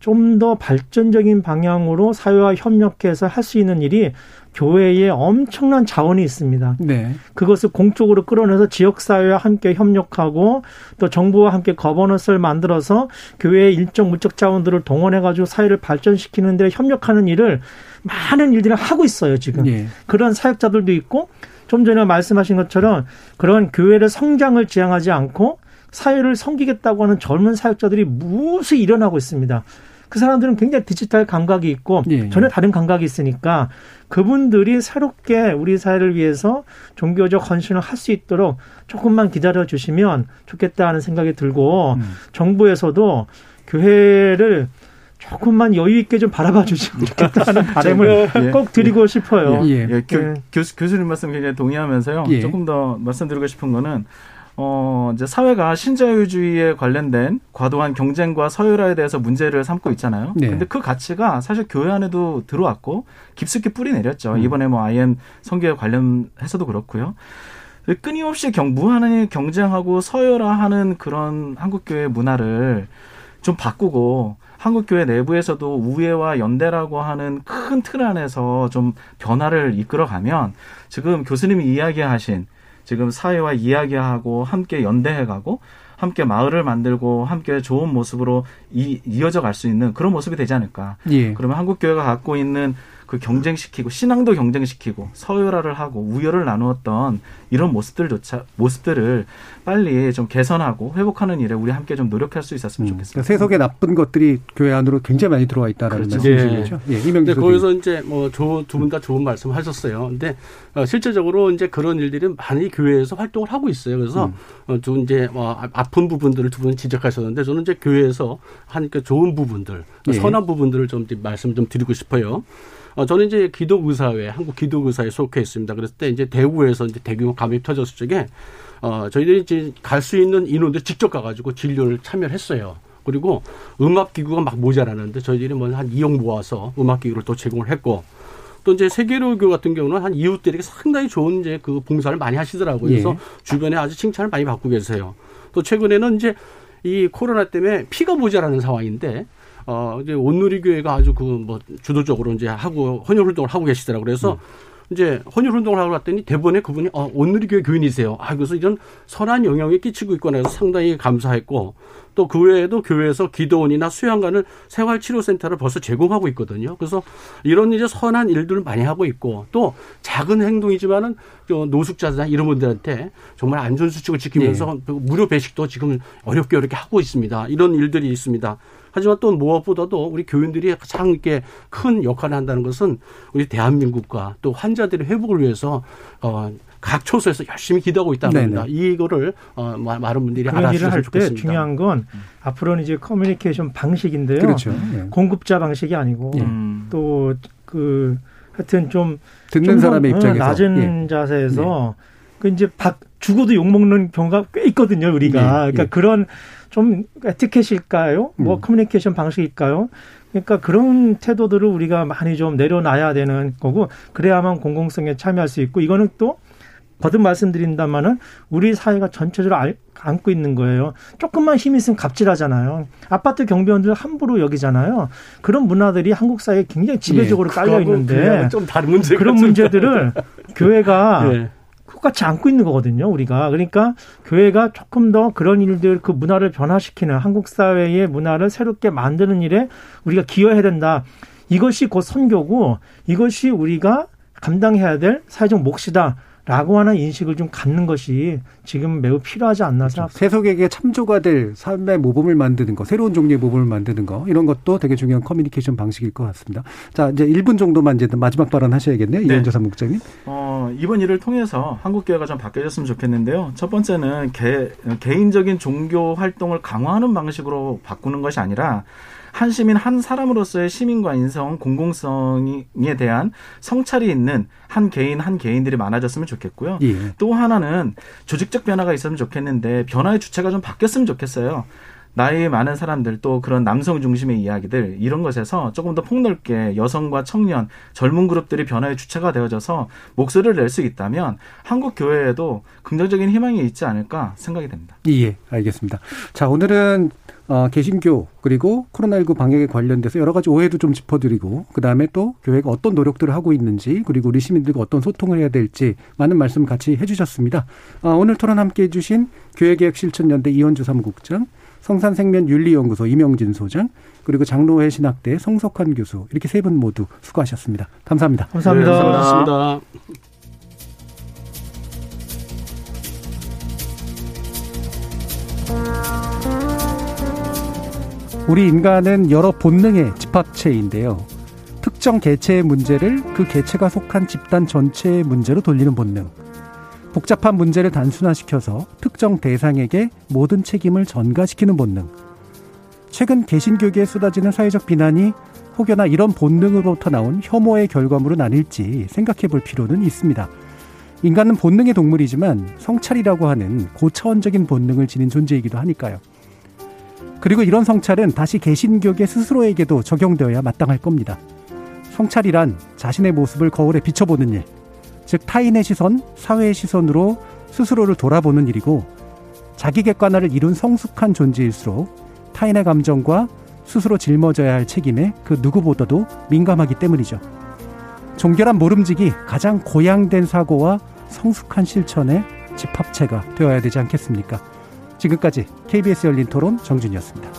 좀 더 발전적인 방향으로 사회와 협력해서 할 수 있는 일이 교회에 엄청난 자원이 있습니다. 네. 그것을 공적으로 끌어내서 지역사회와 함께 협력하고 또 정부와 함께 거버넌스를 만들어서 교회의 일정 물적 자원들을 동원해가지고 사회를 발전시키는 데 협력하는 일을 많은 일들을 하고 있어요, 지금. 네. 그런 사역자들도 있고 좀 전에 말씀하신 것처럼 그런 교회를 성장을 지향하지 않고 사회를 섬기겠다고 하는 젊은 사역자들이 무수히 일어나고 있습니다. 그 사람들은 굉장히 디지털 감각이 있고 예. 전혀 다른 감각이 있으니까 그분들이 새롭게 우리 사회를 위해서 종교적 헌신을 할 수 있도록 조금만 기다려 주시면 좋겠다 하는 생각이 들고 음. 정부에서도 교회를 조금만 여유 있게 좀 바라봐 주시면 좋겠다는 바람을 예. 꼭 드리고 싶어요. 예. 예. 교, 예. 교수, 교수님 말씀 굉장히 동의하면서요. 예. 조금 더 말씀드리고 싶은 거는 어, 이제 사회가 신자유주의에 관련된 과도한 경쟁과 서열화에 대해서 문제를 삼고 있잖아요. 네. 근데 그 가치가 사실 교회 안에도 들어왔고 깊숙이 뿌리 내렸죠. 음. 이번에 뭐 IM 성교에 관련해서도 그렇고요. 끊임없이 경, 무한히 경쟁하고 서열화하는 그런 한국 교회 문화를 좀 바꾸고 한국 교회 내부에서도 우회와 연대라고 하는 큰 틀 안에서 좀 변화를 이끌어가면 지금 교수님이 이야기하신 지금 사회와 이야기하고 함께 연대해가고 함께 마을을 만들고 함께 좋은 모습으로 이, 이어져 갈 수 있는 그런 모습이 되지 않을까. 예. 그러면 한국 교회가 갖고 있는 그 경쟁시키고 신앙도 경쟁시키고 서열화를 하고 우열을 나누었던 이런 모습들조차 모습들을 빨리 좀 개선하고 회복하는 일에 우리 함께 좀 노력할 수 있었으면 음. 좋겠습니다. 그러니까 세속의 나쁜 것들이 교회 안으로 굉장히 많이 들어와 있다라는 그렇죠. 말씀이시죠. 예. 예, 이명재 거기서 이제 뭐두 분 다 좋은 말씀 하셨어요. 근데 어, 실제적으로 이제 그런 일들이 많이 교회에서 활동을 하고 있어요. 그래서 음. 어, 두 이제 뭐 아, 아픈 부분들을 두 분 지적하셨는데 저는 이제 교회에서 하니까 좋은 부분들, 예. 선한 부분들을 좀 말씀 좀 드리고 싶어요. 어, 저는 이제 기독의사회, 한국 기독의사에 속해 있습니다. 그랬을 때 이제 대구에서 이제 대규모 감염이 터졌을 적에 어, 저희들이 이제 갈 수 있는 인원들 직접 가가지고 진료를 참여했어요. 그리고 음악기구가 막 모자라는데 저희들이 뭐한 2억 모아서 음악기구를 또 제공을 했고 또 이제 세계로교 같은 경우는 한 이웃들에게 상당히 좋은 이제 그 봉사를 많이 하시더라고요. 그래서 예. 주변에 아주 칭찬을 많이 받고 계세요. 또 최근에는 이제 이 코로나 때문에 피가 모자라는 상황인데 어 이제 온누리 교회가 아주 그 뭐 주도적으로 이제 하고 헌혈 활동을 하고 계시더라고요. 그래서 음. 이제 헌혈 운동을 하고 갔더니 대본에 그분이 어, 온누리교회 교인이세요. 아, 그래서 이런 선한 영향을 끼치고 있거나 해서 상당히 감사했고 또 그 외에도 교회에서 기도원이나 수양관을 생활치료센터를 벌써 제공하고 있거든요. 그래서 이런 이제 선한 일들을 많이 하고 있고 또 작은 행동이지만은 노숙자나 이런 분들한테 정말 안전수칙을 지키면서 네. 무료 배식도 지금 어렵게 어렵게 하고 있습니다. 이런 일들이 있습니다. 하지만 또 무엇보다도 우리 교인들이 가장 이렇게 큰 역할을 한다는 것은 우리 대한민국과 또 환자들의 회복을 위해서 어, 각 초소에서 열심히 기도하고 있다는 겁니다. 이거를 어, 많은 분들이 알아주셨으면 좋겠습니다. 중요한 건 음. 앞으로는 이제 커뮤니케이션 방식인데요. 그렇죠. 네. 공급자 방식이 아니고 네. 또그 하여튼 좀 듣는 좀 사람의 입장에서 낮은 예. 자세에서 네. 그 이제 박 죽어도 욕 먹는 경우가 꽤 있거든요. 우리가 예. 그러니까 예. 그런 좀 에티켓일까요? 뭐 음. 커뮤니케이션 방식일까요? 그러니까 그런 태도들을 우리가 많이 좀 내려놔야 되는 거고 그래야만 공공성에 참여할 수 있고 이거는 또 거듭 말씀드린다마는 우리 사회가 전체적으로 알, 안고 있는 거예요. 조금만 힘 있으면 갑질하잖아요. 아파트 경비원들 함부로 여기잖아요. 그런 문화들이 한국 사회에 굉장히 지배적으로 예, 깔려 있는데 좀 다른 문제 그런 문제들을 교회가 예. 똑같이 안고 있는 거거든요, 우리가. 그러니까 교회가 조금 더 그런 일들, 그 문화를 변화시키는 한국 사회의 문화를 새롭게 만드는 일에 우리가 기여해야 된다. 이것이 곧 선교고 이것이 우리가 감당해야 될 사회적 몫이다. 라고 하는 인식을 좀 갖는 것이 지금 매우 필요하지 않나 생각합니다. 그렇죠. 세속에게 참조가 될 삶의 모범을 만드는 거, 새로운 종류의 모범을 만드는 거, 이런 것도 되게 중요한 커뮤니케이션 방식일 것 같습니다. 자, 이제 1분 정도만 이제 마지막 발언 하셔야겠네요. 네. 이현주 사무국장님. 어, 이번 일을 통해서 한국 교회가 좀 바뀌어졌으면 좋겠는데요. 첫 번째는 개, 개인적인 종교 활동을 강화하는 방식으로 바꾸는 것이 아니라 한 시민 한 사람으로서의 시민과 인성 공공성에 대한 성찰이 있는 한 개인 한 개인들이 많아졌으면 좋겠고요. 예. 또 하나는 조직적 변화가 있으면 좋겠는데 변화의 주체가 좀 바뀌었으면 좋겠어요. 나이 많은 사람들 또 그런 남성 중심의 이야기들 이런 것에서 조금 더 폭넓게 여성과 청년 젊은 그룹들이 변화의 주체가 되어져서 목소리를 낼 수 있다면 한국 교회에도 긍정적인 희망이 있지 않을까 생각이 됩니다. 예, 알겠습니다. 자, 오늘은 어, 개신교 그리고 코로나19 방역에 관련돼서 여러 가지 오해도 좀 짚어드리고 그 다음에 또 교회가 어떤 노력들을 하고 있는지 그리고 우리 시민들과 어떤 소통을 해야 될지 많은 말씀 같이 해주셨습니다. 어, 오늘 토론 함께 해 주신 교회개혁실천연대 이원주 사무국장, 성산생명윤리연구소 이명진 소장, 그리고 장로회 신학대 성석환 교수 이렇게 세 분 모두 수고하셨습니다. 감사합니다. 감사합니다. 네, 감사합니다. 우리 인간은 여러 본능의 집합체인데요. 특정 개체의 문제를 그 개체가 속한 집단 전체의 문제로 돌리는 본능. 복잡한 문제를 단순화시켜서 특정 대상에게 모든 책임을 전가시키는 본능. 최근 개신교계에 쏟아지는 사회적 비난이 혹여나 이런 본능으로부터 나온 혐오의 결과물은 아닐지 생각해 볼 필요는 있습니다. 인간은 본능의 동물이지만 성찰이라고 하는 고차원적인 본능을 지닌 존재이기도 하니까요. 그리고 이런 성찰은 다시 개신교계 스스로에게도 적용되어야 마땅할 겁니다. 성찰이란 자신의 모습을 거울에 비춰보는 일, 즉 타인의 시선, 사회의 시선으로 스스로를 돌아보는 일이고 자기 객관화를 이룬 성숙한 존재일수록 타인의 감정과 스스로 짊어져야 할 책임에 그 누구보다도 민감하기 때문이죠. 종결한 모름지기 가장 고양된 사고와 성숙한 실천의 집합체가 되어야 되지 않겠습니까? 지금까지 KBS 열린 토론 정준이었습니다.